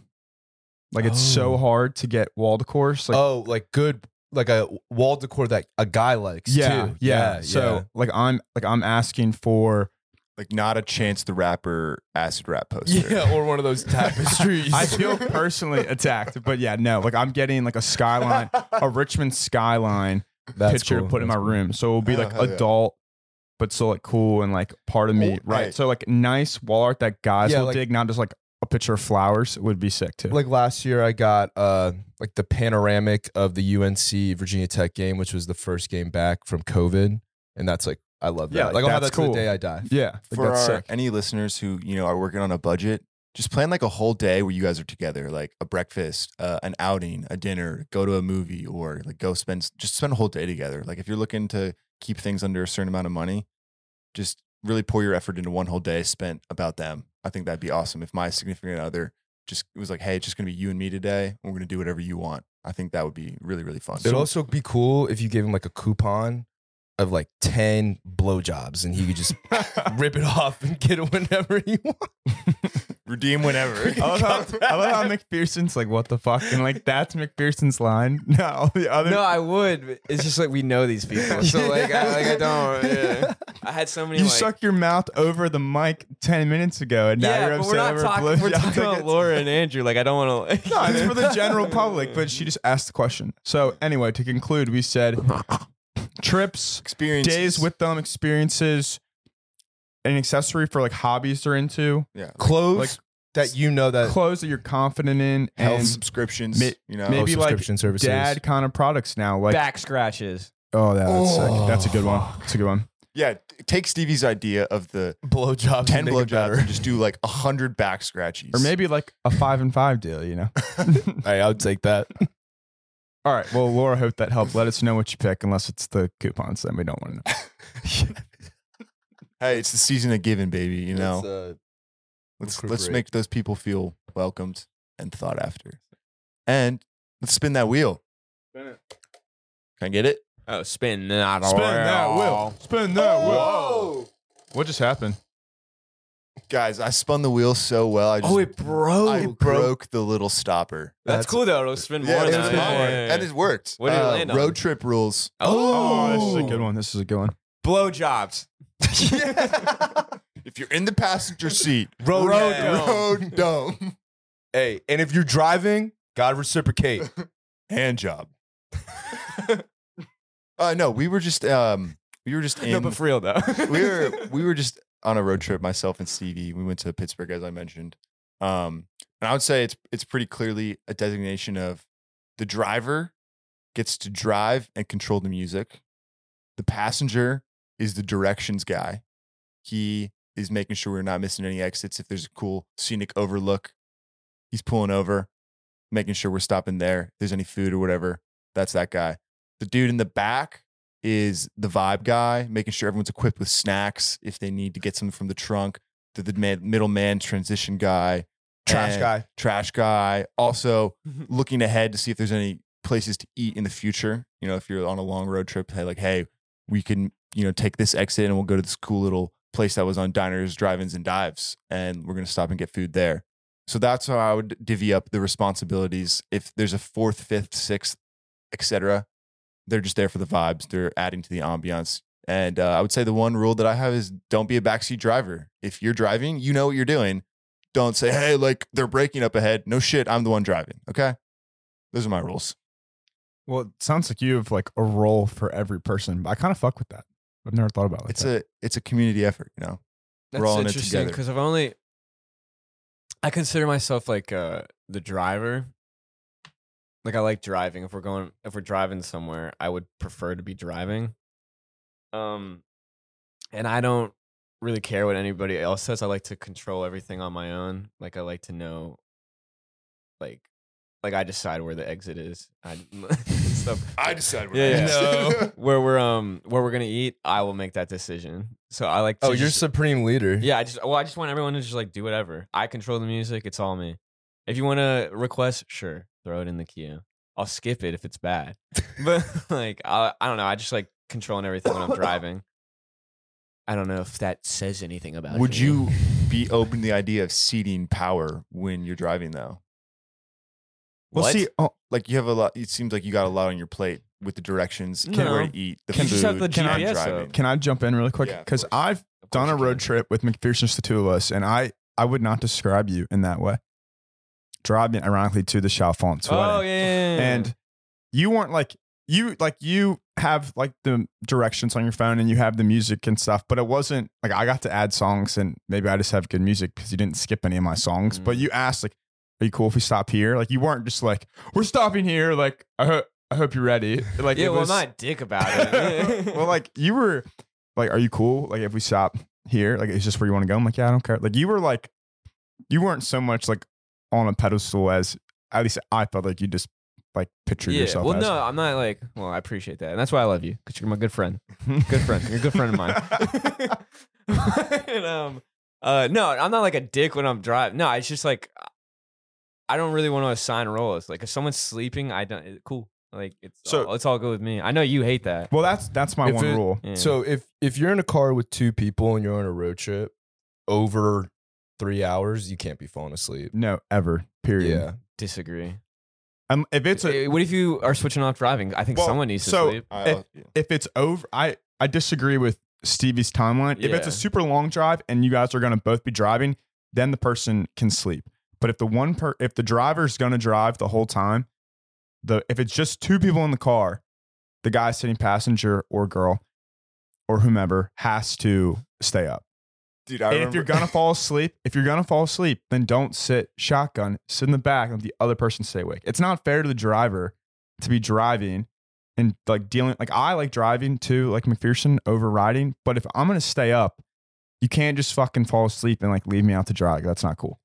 Like it's so Oh. hard to get wall decor. So like, oh, like good like a wall decor that a guy likes yeah, too. yeah, So like I'm like I'm asking for Like not a Chance the Rapper acid rap poster. Yeah, or one of those tapestries. I feel personally attacked, but yeah, no. Like I'm getting like a skyline, a Richmond skyline That's picture cool. to put in my cool. room. So it'll be Oh, like hell yeah. adult, but still like cool and like part of me, Oh, right? hey. So like nice wall art that guys Yeah, will like- dig, not just like a picture of flowers would be sick too. Like last year, I got uh like the panoramic of the UNC Virginia Tech game, which was the first game back from COVID, and that's like I love that. Yeah, like I'll have that's that to cool. the day I die. yeah, like, For that's our, sick. any listeners who you know are working on a budget, just plan like a whole day where you guys are together, like a breakfast, uh, an outing, a dinner, go to a movie, or like go spend just spend a whole day together. Like if you're looking to keep things under a certain amount of money, just really pour your effort into one whole day spent about them. I think that'd be awesome. If my significant other just was like, "Hey, it's just gonna be you and me today. and We're gonna do whatever you want." I think that would be really really fun. It'd also be cool if you gave him like a coupon of like ten blowjobs, and he could just rip it off and get it whenever he wants. redeem whenever. I love, how, I love how McPherson's like, what the fuck? And like, that's McPherson's line. No, the other. No, I would. It's just like we know these people, so like I like I don't. Yeah. I had so many. you like, sucked your mouth over the mic 10 minutes ago, and now Yeah, you're but upset we're not over a talking. We're talking Like, about Laura and Andrew. Like I don't want to. Like, No, it's for the general public, but she just asked the question. So, anyway, to conclude, we said trips, experiences, days with them, experiences, an accessory for like hobbies they're into, yeah Clothes Like- that you know that clothes that you're confident in, health and subscriptions. ma- you know, maybe like subscription services. dad kind of products now. Like, back scratches. oh, that's Oh, sick. That's a good one. That's a good one. Yeah, take Stevie's idea of the blowjobs, ten make it blowjobs and just do like a hundred back scratchies, Or maybe like a five and five deal, you know? Hey, I would take that. All right. Well, Laura, hope that helped. Let us know what you pick, unless it's the coupons, then we don't want to know. Hey, it's the season of giving, baby. You know, Let's, uh, let's recruit let's make those people feel welcomed and thought after, and let's spin that wheel. Spin it. Can I get it? Oh, spin not Spin that wheel. Spin that wheel. Whoa, What just happened? Guys! I spun the wheel so well. I just Oh, it broke. I broke the little stopper. That's, cool though. It'll spin more. Yeah, it now. was Yeah, fun. yeah, yeah. and it worked. What did it Uh, land on? Road trip rules. Oh, this is a Oh. good one. This is a good one. Blowjobs. if you're in the passenger seat, Road road, dome. road dome, Hey, and if you're driving, gotta reciprocate. hand job. uh no, we were just um we were just in no, but for real though. we were we were just on a road trip myself and Stevie. We went to Pittsburgh as I mentioned. Um and I would say it's it's pretty clearly a designation of the driver gets to drive and control the music. The passenger is the directions guy. He is making sure we're not missing any exits. If there's a cool scenic overlook, he's pulling over, making sure we're stopping there. If there's any food or whatever, that's that guy. The dude in the back is the vibe guy, making sure everyone's equipped with snacks if they need to get something from the trunk. The, the man, middleman transition guy, Trash guy. trash guy. Also looking ahead to see if there's any places to eat in the future. You know, if you're on a long road trip, hey, like, hey, we can, you know, take this exit and we'll go to this cool little place that was on diners, drive-ins, and dives, and we're gonna stop and get food there. So that's how I would divvy up the responsibilities. If there's a fourth, fifth, sixth, etc., they're just there for the vibes. They're adding to the ambiance. And uh, I would say the one rule that I have is don't be a backseat driver. If you're driving, you know what you're doing. Don't say, hey, like they're breaking up ahead. No shit, I'm the one driving. Okay. Those are my rules. Well, it sounds like you have like a role for every person, but I kind of fuck with that. I've never thought about it like It's that. a it's a community effort, you know. That's We're all it interesting together. because I've only I consider myself like uh the driver. Like I like driving. If we're going if we're driving somewhere, I would prefer to be driving. Um and I don't really care what anybody else says. I like to control everything on my own. Like I like to know like like I decide where the exit is. I stuff. I decide Yeah, yeah. No. where we're um where we're gonna eat, I will make that decision. So I like to Oh, you're supreme leader. yeah, I just well, I just want everyone to just like do whatever. I control the music. It's all me. If you want to request, sure, throw it in the queue. I'll skip it if it's bad. But like, I, I don't know. I just like controlling everything when I'm driving. I don't know if that says anything about. Would me. you be open to the idea of ceding power when you're driving though? well, What? see, oh, Like you have a lot it seems like you got a lot on your plate with the directions, No. where to eat, the You food, just have the and GPS driving. up. can I jump in really quick? Yeah, of Because course. I've Of done a you road can. trip with McPherson's to two of us, and I I would not describe you in that way. Driving ironically to the Chalfont Oh yeah, yeah, yeah. and you weren't like you like you have like the directions on your phone and you have the music and stuff but it wasn't like i got to add songs and maybe i just have good music because you didn't skip any of my songs but Mm. you asked like are you cool if we stop here like you weren't just like we're stopping here like i, ho- I hope you're ready like yeah, it well, was, not dick about it. well like you were like are you cool like if we stop here like it's just where you want to go i'm like yeah i don't care like you were like you weren't so much like on a pedestal as at least i felt like you just like pictured yeah. yourself Well, as. no, I'm not like. Well, I appreciate that, and that's why I love you because you're my good friend. Good friend. You're a good friend of mine. and, um, uh, no, I'm not like a dick when I'm driving. No, it's just like I don't really want to assign roles. Like if someone's sleeping, I don't. It, cool. Like it's So- all, it's all good with me. I know you hate that. Well, that's that's my If one it- rule. Yeah. So if if you're in a car with two people and you're on a road trip over three hours, you can't be falling asleep. No, ever. Period. Yeah. disagree. Um, if it's a Eh, what if you are switching off driving? I think Well, someone needs to so- sleep. If, if it's over, I I disagree with Stevie's timeline. If it's a super long drive and you guys are going to both be driving, then the person can sleep. But if the one per if the driver's going to drive the whole time, the if it's just two people in the car, the guy sitting passenger or girl or whomever has to stay up. Dude, I And if you're gonna fall asleep, if you're gonna fall asleep, then don't sit shotgun. Sit in the back and let the other person stay awake. It's not fair to the driver to be driving and like dealing. Like I like driving too, like McPherson over riding. But if I'm gonna stay up, you can't just fucking fall asleep and like leave me out to dry. That's not cool.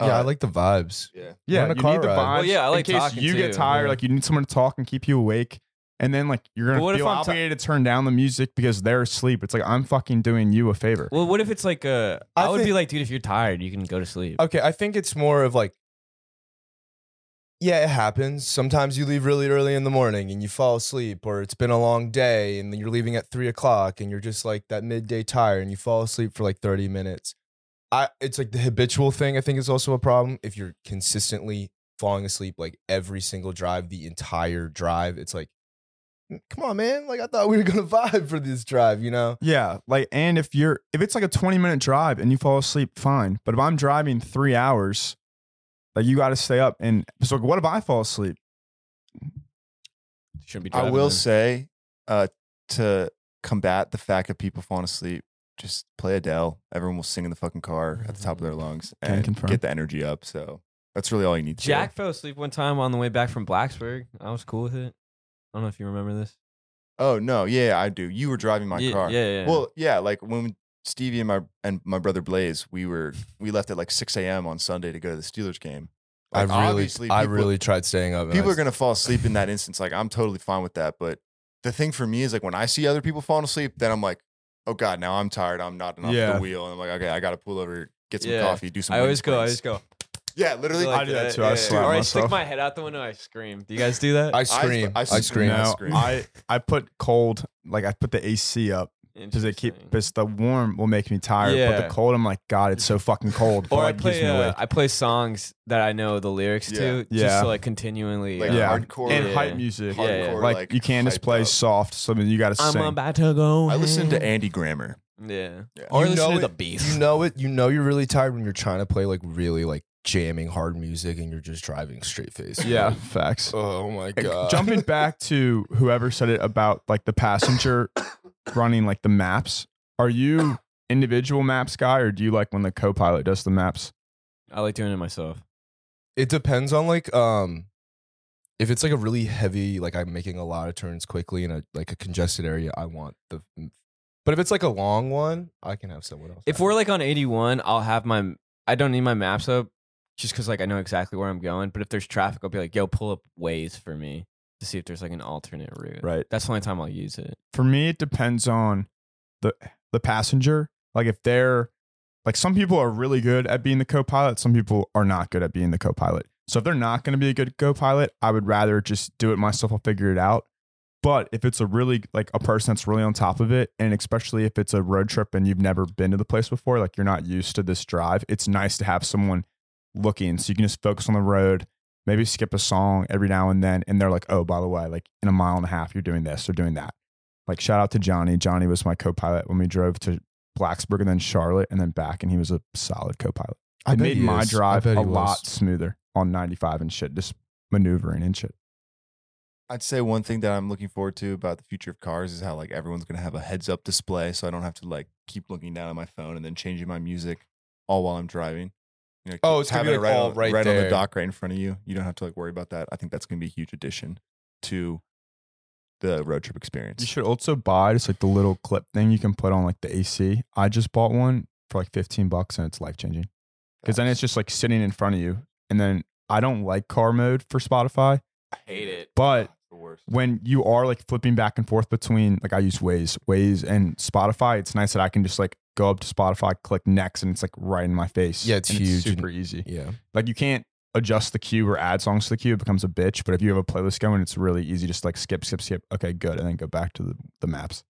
yeah, I Uh, like the vibes. yeah. Yeah, on a you car need the vibes. Well, yeah, I like in case talking you get tired. yeah. Like you need someone to talk and keep you awake. And then like you're gonna But what if feel I'm ti- obligated to turn down the music because they're asleep. It's like I'm fucking doing you a favor. Well, what if it's like uh, I I, would be think- like, dude, if you're tired, you can go to sleep. Okay, I think it's more of like, yeah, it happens. Sometimes you leave really early in the morning and you fall asleep, or it's been a long day and then you're leaving at three o'clock and you're just like that midday tire and you fall asleep for like 30 minutes. I it's like the habitual thing, I think is also a problem. If you're consistently falling asleep like every single drive, the entire drive, it's like, "Mm, come on, man. Like I thought we were gonna vibe for this drive, you know? Yeah, like and if you're if it's like a 20 minute drive and you fall asleep, fine. But if I'm driving three hours, like you got to stay up. And so, what if I fall asleep? Shouldn't be. I will then. say, uh, to combat the fact of people falling asleep, just play Adele. Everyone will sing in the fucking car at the top of their lungs Can and confirm. get the energy up. So that's really all you need to do. Jack do. fell asleep one time on the way back from Blacksburg. I was cool with it. I don't know if you remember this. Oh no, yeah, I do. You were driving my yeah, car. Yeah, yeah. Well, yeah, like when Stevie and my and my brother Blaze, we were we left at like six a.m. on Sunday to go to the Steelers game. Like, I really, obviously, I people- really tried staying up. and people I are gonna fall asleep in that instance. Like I'm totally fine with that. But the thing for me is like when I see other people falling asleep, then I'm like, oh god, now I'm tired. I'm not enough Yeah. the wheel. And I'm like, okay, I gotta pull over, get some Yeah. coffee, do some. I always go. I sprints. always go. Yeah, literally. Like I do that too. I yeah, slap Or I myself. stick my head out the window. I scream. Do you guys do that? I scream. I I, scream. scream. I scream. I I put cold like I put the AC up because it keep Interesting. because the warm will make me tired, but Yeah. the cold I'm like God, it's so fucking cold. Or I like, keeps play. me Uh, awake. I play songs that I know the lyrics Yeah. to, just Yeah. to like continually. Like uh, yeah, hardcore- and Yeah. hype music. Yeah, yeah. hardcore, Like, you can't just hyped play up. soft. So then you got to I'm sing. about to go. I listen to. Andy Grammer. Yeah. Yeah. Or You listen know to the it- beef. You know it. You know you're really tired when you're trying to play like really like jamming hard music and you're just driving straight face. yeah, facts. Oh my god. Jumping back to whoever said it about like the passenger running like the maps. Are you individual maps guy or do you like when the co-pilot does the maps? I like doing it myself. It depends on like um if it's like a really heavy like I'm making a lot of turns quickly in a like a congested area, I want the but if it's like a long one, I can have someone else. If we're like on 81, I'll have my. I don't need my maps up, just because like I know exactly where I'm going. But if there's traffic, I'll be like, "Yo, pull up Waze for me to see if there's like an alternate route." Right. That's the only time I'll use it. For me it depends on the the passenger. Like if they're like some people are really good at being the co-pilot, some people are not good at being the co-pilot. So if they're not going to be a good co-pilot, I would rather just do it myself. I'll figure it out. But if it's a really like a person that's really on top of it, and especially if it's a road trip and you've never been to the place before, like you're not used to this drive, it's nice to have someone looking so you can just focus on the road, maybe skip a song every now and then, and they're like, oh, by the way, like in a mile and a half, you're doing this or doing that. Like shout out to Johnny. Johnny was my co-pilot when we drove to Blacksburg and then Charlotte and then back, and he was a solid co-pilot. I It made my is. Drive a he was. lot smoother on 95 and shit, just maneuvering and shit. I'd say one thing that I'm looking forward to about the future of cars is how like everyone's gonna have a heads up display, so I don't have to like keep looking down at my phone and then changing my music all while I'm driving. You know, Oh, it's gonna having it like, right, all on, right right on the dock right in front of you. You don't have to like worry about that. I think that's gonna be a huge addition to the road trip experience. You should also buy just like the little clip thing you can put on like the AC. I just bought one for like 15 bucks and it's life changing. Because then it's just like sitting in front of you. And then I don't like car mode for Spotify, I hate it. but worst. when you are like flipping back and forth between like I use Waze, Waze and Spotify, it's nice that I can just like go up to Spotify, click next, and it's like right in my face. Yeah, it's And huge. super easy. Yeah. Like you can't adjust the queue or add songs to the queue; it becomes a bitch. But if you have a playlist going, it's really easy. Just like skip, skip, skip. Okay, good, and then go back to the the maps.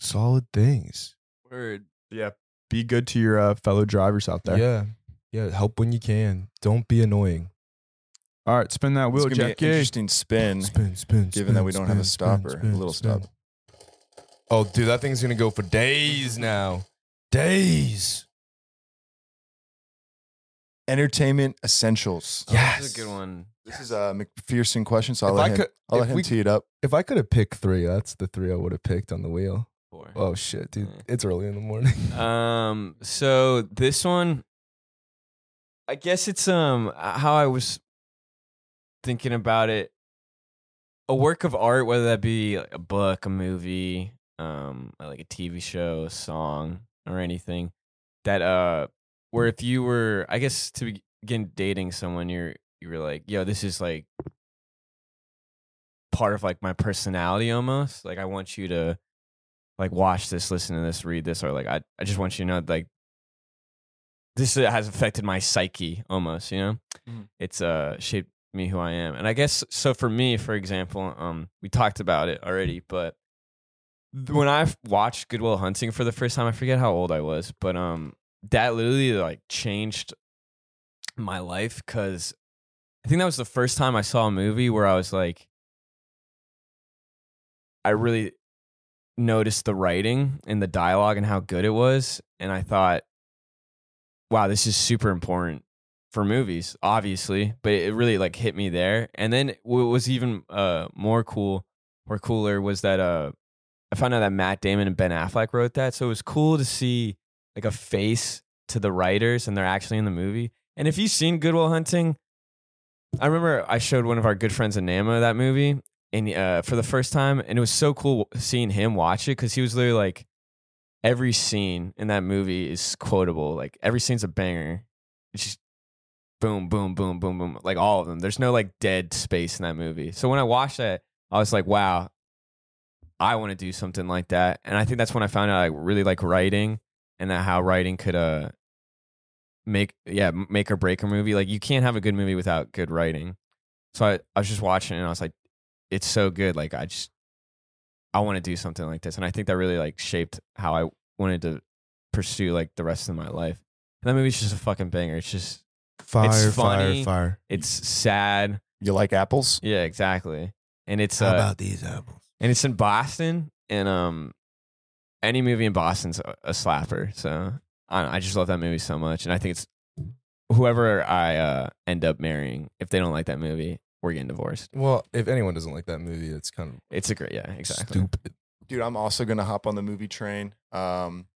Solid things. Word. Yeah, be good to your uh, fellow drivers out there. Yeah. Yeah. Help when you can. Don't be annoying. All right, spin that It's wheel, gonna be an Jackie. interesting spin. Spin, spin, Given that we don't have a stopper, a little stop. Oh, dude, that thing's gonna go for days now. Days. Entertainment essentials. Oh, This is Yes. a good one. This is a McPherson question, so I'll If let I him, could- I'll let if him we- tee it up. If I could have picked three, that's the three I would have picked on the wheel. Four. Oh shit, dude. Yeah. It's early in the morning. Um. So this one, I guess it's um how I was thinking about it. A work of art, whether that be a book, a movie, um, like a TV show, a song, or anything that uh, where if you were, I guess to begin dating someone, you're you were like, yo, this is like part of like my personality almost. Like I want you to like watch this, listen to this, read this, or like I, I just want you to know like this has affected my psyche almost, you know? Mhm. It's uh shaped me who I am. And I guess so for me, for example, um we talked about it already, but when I watched Good Will Hunting for the first time, I forget how old I was, but um that literally like changed my life cuz I think that was the first time I saw a movie where I was like I really noticed the writing and the dialogue and how good it was and i thought wow this is super important for movies obviously but it really like hit me there and then what was even uh more cool or cooler was that uh i found out that matt damon and ben affleck wrote that so it was cool to see like a face to the writers and they're actually in the movie and if you've seen good will hunting i remember i showed one of our good friends Anama that movie and uh, for the first time, and it was so cool seeing him watch it because he was literally like, every scene in that movie is quotable. Like every scene's a banger. It's just boom, boom, boom, boom, boom. Like all of them. There's no like dead space in that movie. So when I watched that, I was like, wow, I want to do something like that. And I think that's when I found out I really like writing and that how writing could uh make yeah make or break a movie. Like you can't have a good movie without good writing. So I, I was just watching it and I was like, it's so good. Like I just I want to do something like this. And I think that really like shaped how I wanted to pursue like the rest of my life. And that movie's just a fucking banger. It's just Fire, It's fire, funny. fire. it's sad. You like apples? Yeah, exactly. And it's How uh, about these apples? and it's in Boston, and um, any movie in Boston's a, a slapper. So I, know, I just love that movie so much, and I think it's whoever I uh, end up marrying, if they don't like that movie, we're getting divorced. Well, if anyone doesn't like that movie, it's kind of It's a great, yeah, exactly. stupid. Dude, I'm also gonna hop on the movie train. Um,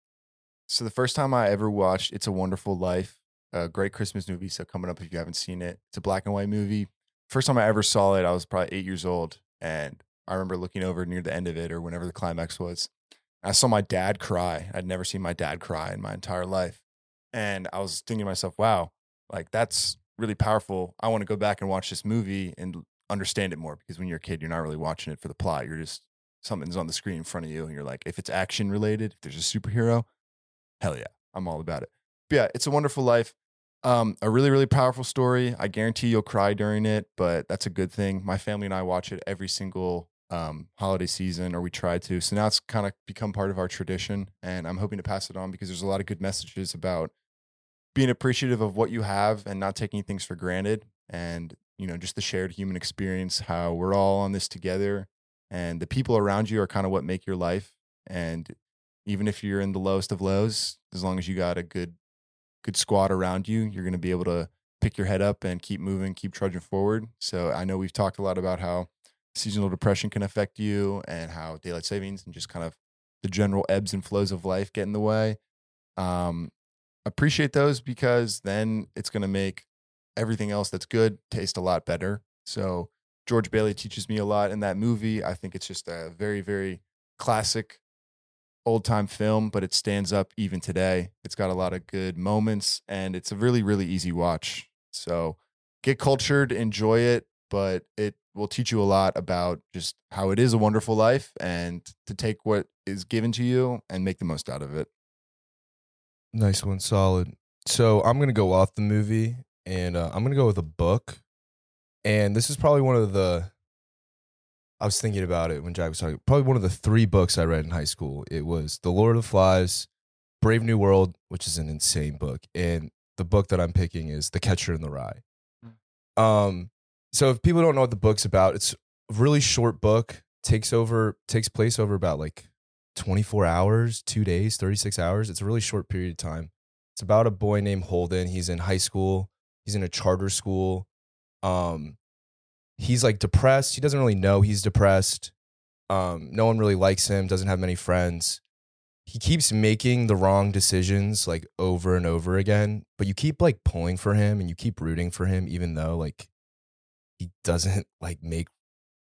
so the first time I ever watched "It's a Wonderful Life," a great Christmas movie. So coming up, if you haven't seen it, it's a black and white movie. First time I ever saw it, I was probably eight years old, and I remember looking over near the end of it or whenever the climax was. I saw my dad cry. I'd never seen my dad cry in my entire life, and I was thinking to myself, "Wow, like that's really powerful. I want to go back and watch this movie and understand it more because when you're a kid, you're not really watching it for the plot. You're just something's on the screen in front of you and you're like, if it's action related, if there's a superhero, hell yeah, I'm all about it. But yeah, it's a wonderful life. Um, a really, really powerful story. I guarantee you'll cry during it, but that's a good thing. My family and I watch it every single um, holiday season, or we try to. So now it's kind of become part of our tradition, and I'm hoping to pass it on because there's a lot of good messages about being appreciative of what you have and not taking things for granted, and you know, just the shared human experience, how we're all on this together, and the people around you are kind of what make your life. And even if you're in the lowest of lows, as long as you got a good good squad around you, you're going to be able to pick your head up and keep moving, keep trudging forward. So I know we've talked a lot about how seasonal depression can affect you and how daylight savings and just kind of the general ebbs and flows of life get in the way. Um, appreciate those because then it's going to make everything else that's good taste a lot better. So George Bailey teaches me a lot in that movie. I think it's just a very, very classic old time film, but it stands up even today. It's got a lot of good moments and it's a really, really easy watch. So get cultured, enjoy it, but it will teach you a lot about just how it is a wonderful life and to take what is given to you and make the most out of it. Nice one, solid. So I'm gonna go off the movie, and uh, I'm gonna go with a book. And this is probably one of the. I was thinking about it when Jack was talking. Probably one of the three books I read in high school. It was The Lord of the Flies, Brave New World, which is an insane book, and the book that I'm picking is The Catcher in the Rye. Um, so if people don't know what the book's about, it's a really short book. takes over takes place over about like 24 hours, two days, 36 hours. It's a really short period of time. It's about a boy named Holden. He's in high school. He's in a charter school. Um, he's like depressed. He doesn't really know he's depressed. Um, no one really likes him. Doesn't have many friends. He keeps making the wrong decisions like over and over again. But you keep like pulling for him and you keep rooting for him, even though like he doesn't like make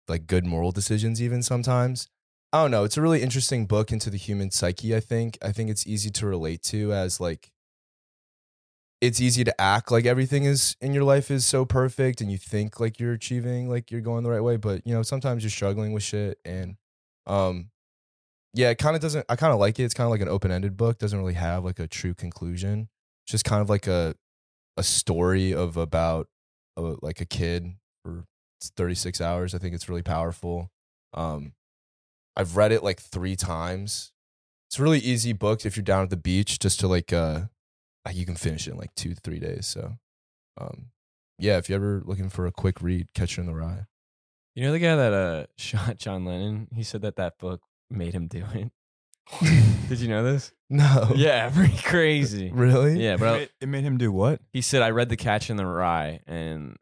like good moral decisions even sometimes. I don't know. It's a really interesting book into the human psyche, I think. I think it's easy to relate to as like it's easy to act like everything is in your life is so perfect and you think like you're achieving like you're going the right way, but you know, sometimes you're struggling with shit and um yeah, it kind of doesn't I kind of like it. It's kind of like an open-ended book, doesn't really have like a true conclusion. It's just kind of like a a story of about a, like a kid for 36 hours. I think it's really powerful. Um I've read it like three times. It's a really easy book if you're down at the beach, just to like uh, like you can finish it in like two three days. So, um, yeah, if you're ever looking for a quick read, Catcher in the Rye. You know the guy that uh shot John Lennon? He said that that book made him do it. Did you know this? No, Yeah, pretty crazy. really? Yeah, It but made, it made him do what? he said I read The Catch in the Rye and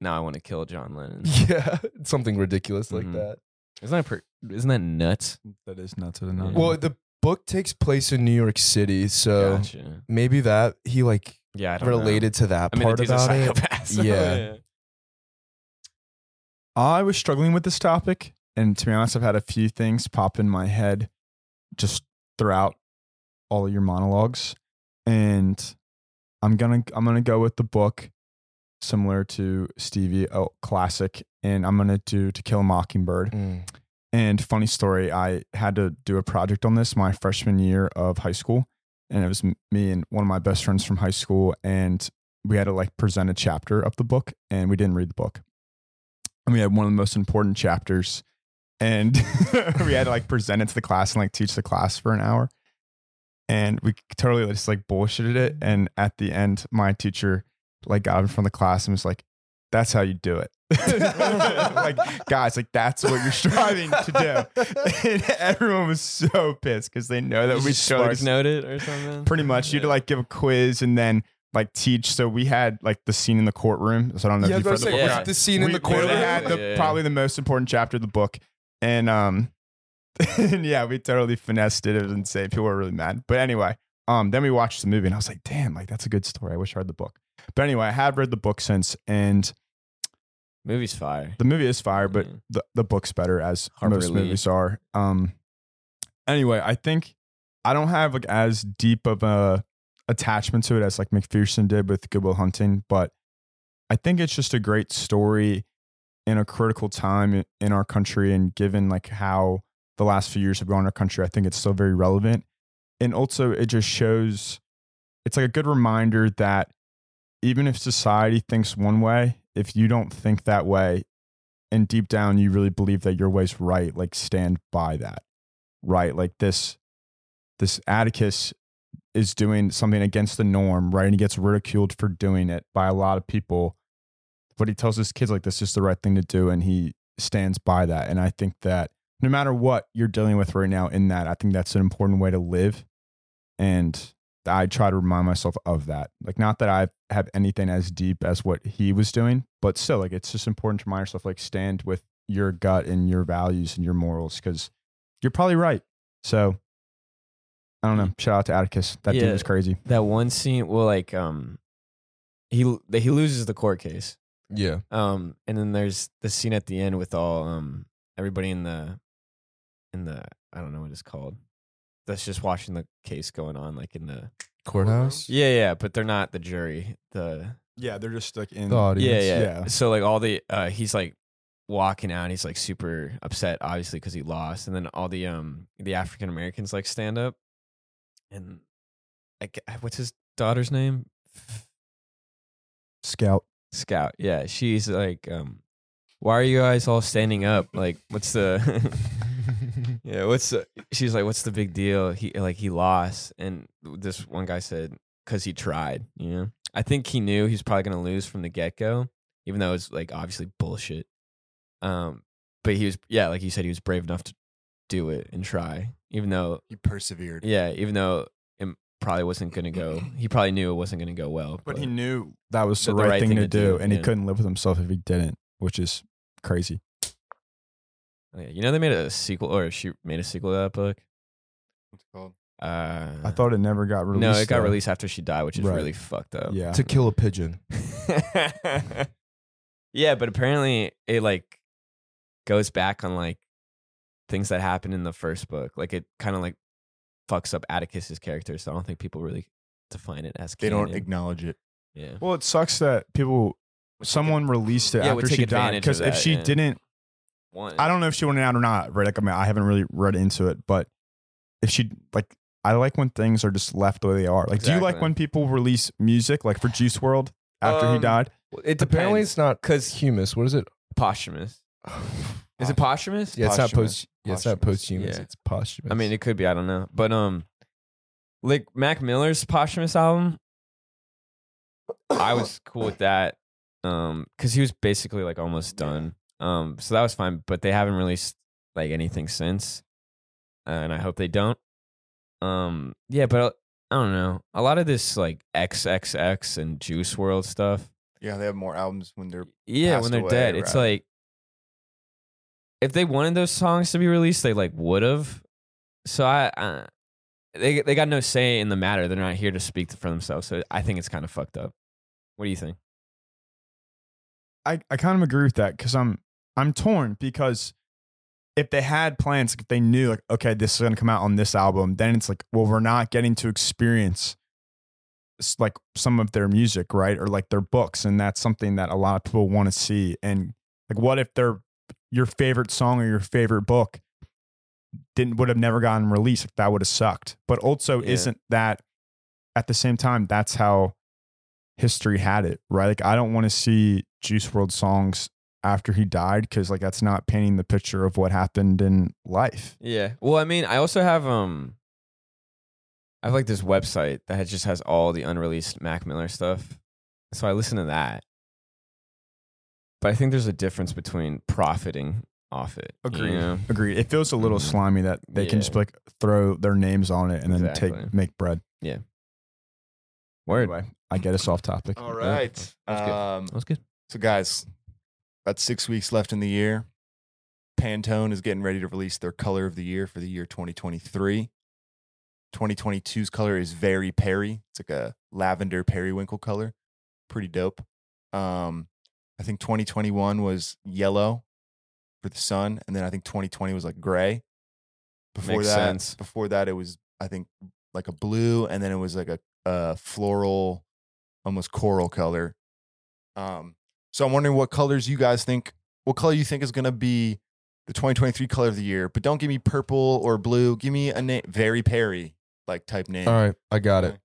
now I want to kill John Lennon. yeah, something ridiculous like Mhm. that. Isn't that pre- isn't that nuts? That is nuts to know. Well, the book takes place in New York City, so Gotcha. maybe that he like Yeah, I don't know. related to that I mean, the part dude's a about it. psychopath. so, Yeah. I was struggling with this topic, and to be honest, I've had a few things pop in my head just throughout all of your monologues, and I'm gonna I'm gonna go with the book, similar to Stevie, a classic, and I'm gonna do To Kill a Mockingbird. Mm. And funny story, I had to do a project on this my freshman year of high school, and it was me and one of my best friends from high school, and we had to like present a chapter of the book, and we didn't read the book. And we had one of the most important chapters, and we had to like present it to the class and like teach the class for an hour, and we totally just like bullshitted it. And at the end, my teacher like got in front of the class and was like, "That's how you do it." like guys, like that's what you're striving to do. And everyone was so pissed because they know that You we just totally note it or something. pretty much you'd Yeah. like give a quiz and then like teach. So we had like the scene in the courtroom. So I don't know Yeah, if you've about to the say, book. Yeah. the scene in the literally courtroom. had the Yeah. probably the most important chapter of the book, and um, and yeah, we totally finessed it. It was insane. People were really mad. But anyway, um, then we watched the movie, and I was like, damn, like that's a good story. I wish I read the book. But anyway, I have read the book since, and Movie's fire. the movie is fire, but Mhm. the, the book's better as Harper most Lee. movies are. Um anyway, I think I don't have like as deep of a attachment to it as like McPherson did with Good Will Hunting, but I think it's just a great story in a critical time in our country and given like how the last few years have gone in our country, I think it's still very relevant. And also it just shows it's like a good reminder that even if society thinks one way, if you don't think that way and deep down you really believe that your way's right, like stand by that. Right? Like this this Atticus is doing something against the norm, right? And he gets ridiculed for doing it by a lot of people. But he tells his kids like this is the right thing to do and he stands by that. And I think that no matter what you're dealing with right now in that, I think that's an important way to live. And I try to remind myself of that. Like, not that I have anything as deep as what he was doing, but still, like, it's just important to remind yourself, like, stand with your gut and your values and your morals because you're probably right. So, I don't know. Shout out to Atticus. That Yeah. dude was crazy. That one scene, well, like um, he he loses the court case. Yeah. Um, and then there's the scene at the end with all um everybody in the in the I don't know what it's called. That's just watching the case going on, like in the Courthouse. yeah, yeah. But they're not the jury. The Yeah, they're just like in. The audience. yeah, yeah, yeah. So like all the uh, he's like walking out. He's like super upset, obviously, because he lost. And then all the um the African Americans like stand up, and like what's his daughter's name? Scout. Scout. Yeah, she's like, um, why are you guys all standing up? Like, what's the yeah? What's the, she's like, what's the big deal? He like he lost, and this one guy said because he tried. You know, I think he knew he was probably gonna lose from the get go, even though it's like obviously bullshit. Um, but he was yeah, like you said, he was brave enough to do it and try, even though He persevered. yeah, even though it probably wasn't gonna go. He probably knew it wasn't gonna go well. But he knew that was the, The- the right, right thing, thing to, to do, do, and he couldn't live with himself if he didn't, which is crazy. Oh, yeah, you know they made a sequel, or she made a sequel to that book. What's it called? Uh, I thought it never got released. no, it got though. released after she died, which is Right. really fucked up. Yeah, To kill a pigeon. yeah, but apparently it like goes back on like things that happened in the first book. Like it kind of like fucks up Atticus's character, so I don't think people really define it as They don't canon. acknowledge it. yeah. Well, it sucks that people, someone released it Yeah, would after take she died. advantage of Because if that, she yeah. didn't, One. I don't know if she went out or not. Right? Like, I mean, I haven't really read into it, but if she like, I like when things are just left the way they are. Like, do you like when people release music, like for Juice WRLD after he Um, died? It Apparently, it's not because humus. What is it? posthumous. Is it posthumous? Yeah, it's not post. Yeah, it's not Posthumous. posthumous. Yeah. It's posthumous. I mean, it could be. I don't know. But um, like Mac Miller's posthumous album, I was cool with that. Um, because he was basically like almost done. Um, so that was fine. But they haven't released like anything since, and I hope they don't. Um, yeah, but uh, I don't know. A lot of this like XXX and Juice WRLD stuff. Yeah, they have more albums when they're Yeah, when they're away, dead, it's like if they wanted those songs to be released, they like would have. So I, uh, they they got no say in the matter. They're not here to speak for themselves. So I think it's kind of fucked up. What do you think? I, I kind of agree with that because I'm I'm torn because if they had plans, if they knew like okay, this is gonna come out on this album, then it's like well, we're not getting to experience like some of their music, right, or like their books, and that's something that a lot of people want to see. And like, what if their your favorite song or your favorite book didn't would have never gotten released? Like, that would have sucked. But also, Yeah. isn't that at the same time that's how history had it, right? Like I don't want to see Juice WRLD songs after he died because like that's not painting the picture of what happened in life. Yeah. Well, I mean, I also have um, I have like this website that just has all the unreleased Mac Miller stuff. So I listen to that. But I think there's a difference between profiting off it. you Agreed. know? Agreed. It feels a little Mhm. slimy that they can just like throw their names on it and then take make bread. Yeah. Word. Anyway, I get us off topic. All right. Yeah. That's good. Um, That was good. so, guys, about six weeks left in the year. Pantone is getting ready to release their color of the year for the year 2023. 2022's color is very Peri. It's like a lavender periwinkle color. Pretty dope. Um, I think 2021 was yellow for the sun, and then I think 2020 was like gray. Before Makes that, sense. before that, it was I think like a blue, and then it was like a, a floral, almost coral color. Um, so I'm wondering what colors you guys think, what color you think is gonna be the 2023 color of the year. But don't give me purple or blue. Give me a name, very Peri like type name. All right, I got it.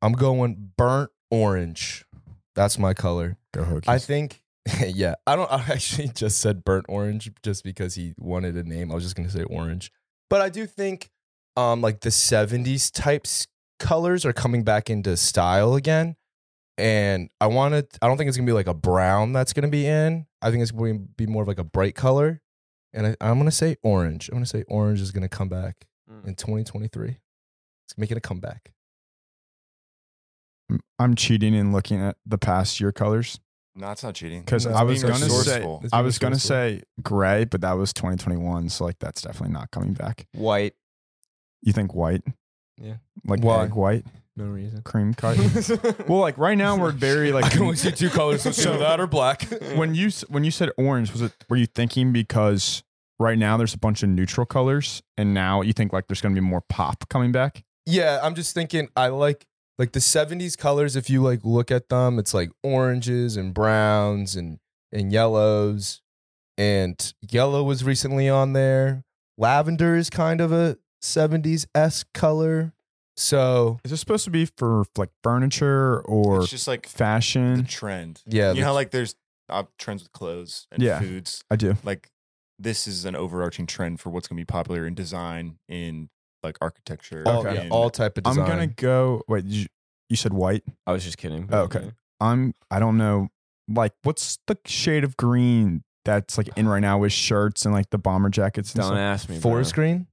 I'm going burnt orange. That's my color. Go Hokies. I think, yeah. I don't. I actually just said burnt orange just because he wanted a name. I was just gonna say orange, but I do think, um, like the '70s types colors are coming back into style again. And I want to. I don't think it's gonna be like a brown that's gonna be in. I think it's going to be more of like a bright color, and I, I'm gonna say orange. I'm gonna say orange is gonna come back Mm. in 2023. It's making a comeback. I'm cheating and looking at the past year colors No, it's not cheating. because No, I was gonna say resourceful. It's I was gonna say gray, but that was 2021, so like that's definitely not coming back. White. You think white? Yeah. Like Why? egg white, No reason. cream cut. well, like right now we're very like I can only see two colors. So, So- that or black. when you s- when you said orange, was it were you thinking because right now there's a bunch of neutral colors, and now you think like there's gonna be more pop coming back? Yeah, I'm just thinking I like like the 70s colors if you like look at them, it's like oranges and browns and and yellows. And yellow was recently on there. Lavender is kind of a 70s esque color. So Is this supposed to be for like furniture or it's just like the fashion? trend. yeah, you know how like there's uh, trends with clothes and Yeah. foods. I do. Like this is an overarching trend for what's going to be popular in design, in like architecture. all, Okay. yeah, in- all type of design. I'm gonna go. Wait, did you, you said white? I was just kidding. Oh, okay. I'm. I don't know. Like, what's the shade of green that's like in right now with shirts and like the bomber jackets and Don't stuff? ask me. Forest bro. green.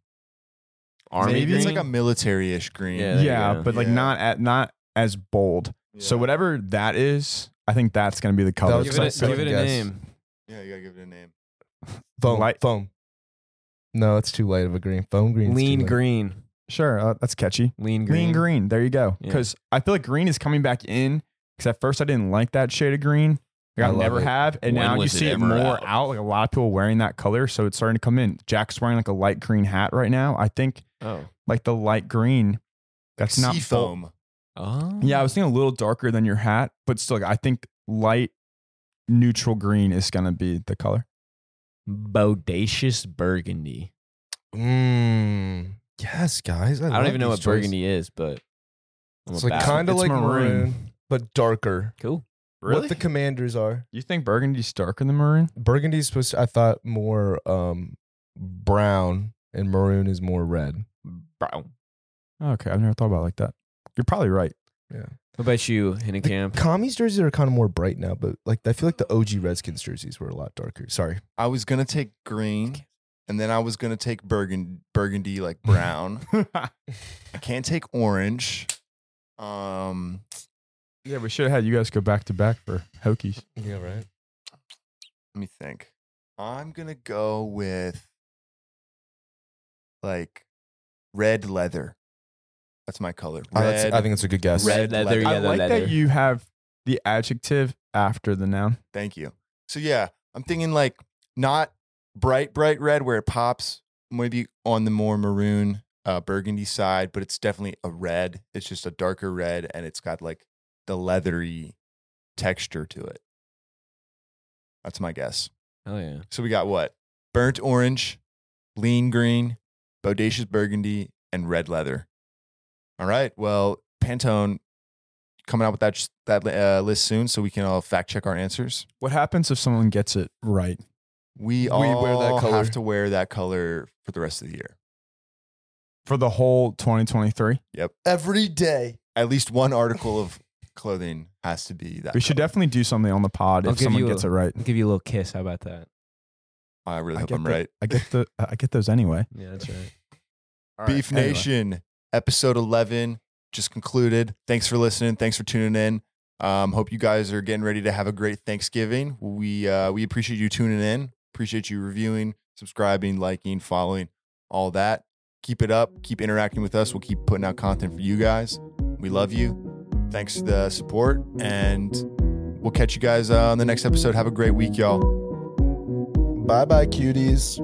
Army Maybe it's like a green? military-ish green. Yeah. Yeah, but like Yeah. not at not as bold. So whatever that is, I think that's gonna be the color. was Give So it, I a, feel give it a a guess. name. Yeah, you gotta give it a name. Foam. Light- Foam. No, it's too light of a green. Foam green. is Lean green. Sure, uh, that's catchy. Lean green. Green, green. There you go. Yeah. Because I feel like green is coming back in. Because at first I didn't like that shade of green. Like, I I never it. have, and When now you was it see it more out? out? Like a lot of people wearing that color, so it's starting to come in. Jack's wearing like a light green hat right now. I think Oh. like the light green. That's not sea full- foam. Oh. Yeah, I was thinking a little darker than your hat, but still, like, I think light neutral green is gonna be the color. Bodacious burgundy. Mm, yes, guys. I, I, don't even know what choices. burgundy is, but I'm It's like kind of like maroon. maroon. but darker. cool. What the commanders are. You think burgundy's darker than maroon? Burgundy's supposed to, I thought more um brown and maroon is more red. Brown. Okay, I've never thought about it like that. You're probably right. Yeah. What about you, Hidden The Camp? commies jerseys are kind of more bright now, but like I feel like the OG Redskins jerseys were a lot darker. Sorry. I was gonna take green, and then I was gonna take burgundy, burgundy like brown. I can't take orange. Um, yeah, we should have had you guys go back to back for Hokies. Yeah, right. let me think. I'm gonna go with like red leather. That's my color. I, Red. that's, I think it's a good guess. red leather, leather. I Yellow like leather. that you have the adjective after the noun. Thank you. So yeah, I'm thinking like not bright, bright red where it pops, maybe on the more maroon, uh, burgundy side, but it's definitely a red. It's just a darker red, and it's got like the leathery texture to it. That's my guess. Oh yeah. So we got what? Burnt orange, lean green, bodacious burgundy, and red leather. All right. Well, Pantone coming out with that that uh, list soon, so we can all fact check our answers. What happens if someone gets it right? We all wear that color. have to wear that color for the rest of the year. For the whole 2023? Yep. Every day. At least one article of clothing has to be that. We should color. definitely do something on the pod I'll if give someone you gets a- it right. I'll give you a little kiss. How about that? I really I hope get I'm the- right. I get the I get those anyway. Yeah, that's right. All right, Beef anyway. Nation, episode 11 just concluded. Thanks for listening. Thanks for tuning in. Um, hope you guys are getting ready to have a great Thanksgiving. We uh, we appreciate you tuning in. Appreciate you reviewing, subscribing, liking, following, all that. Keep it up. Keep interacting with us. We'll keep putting out content for you guys. We love you. Thanks for the support, and we'll catch you guys uh, on the next episode. Have a great week, y'all. Bye bye, cuties.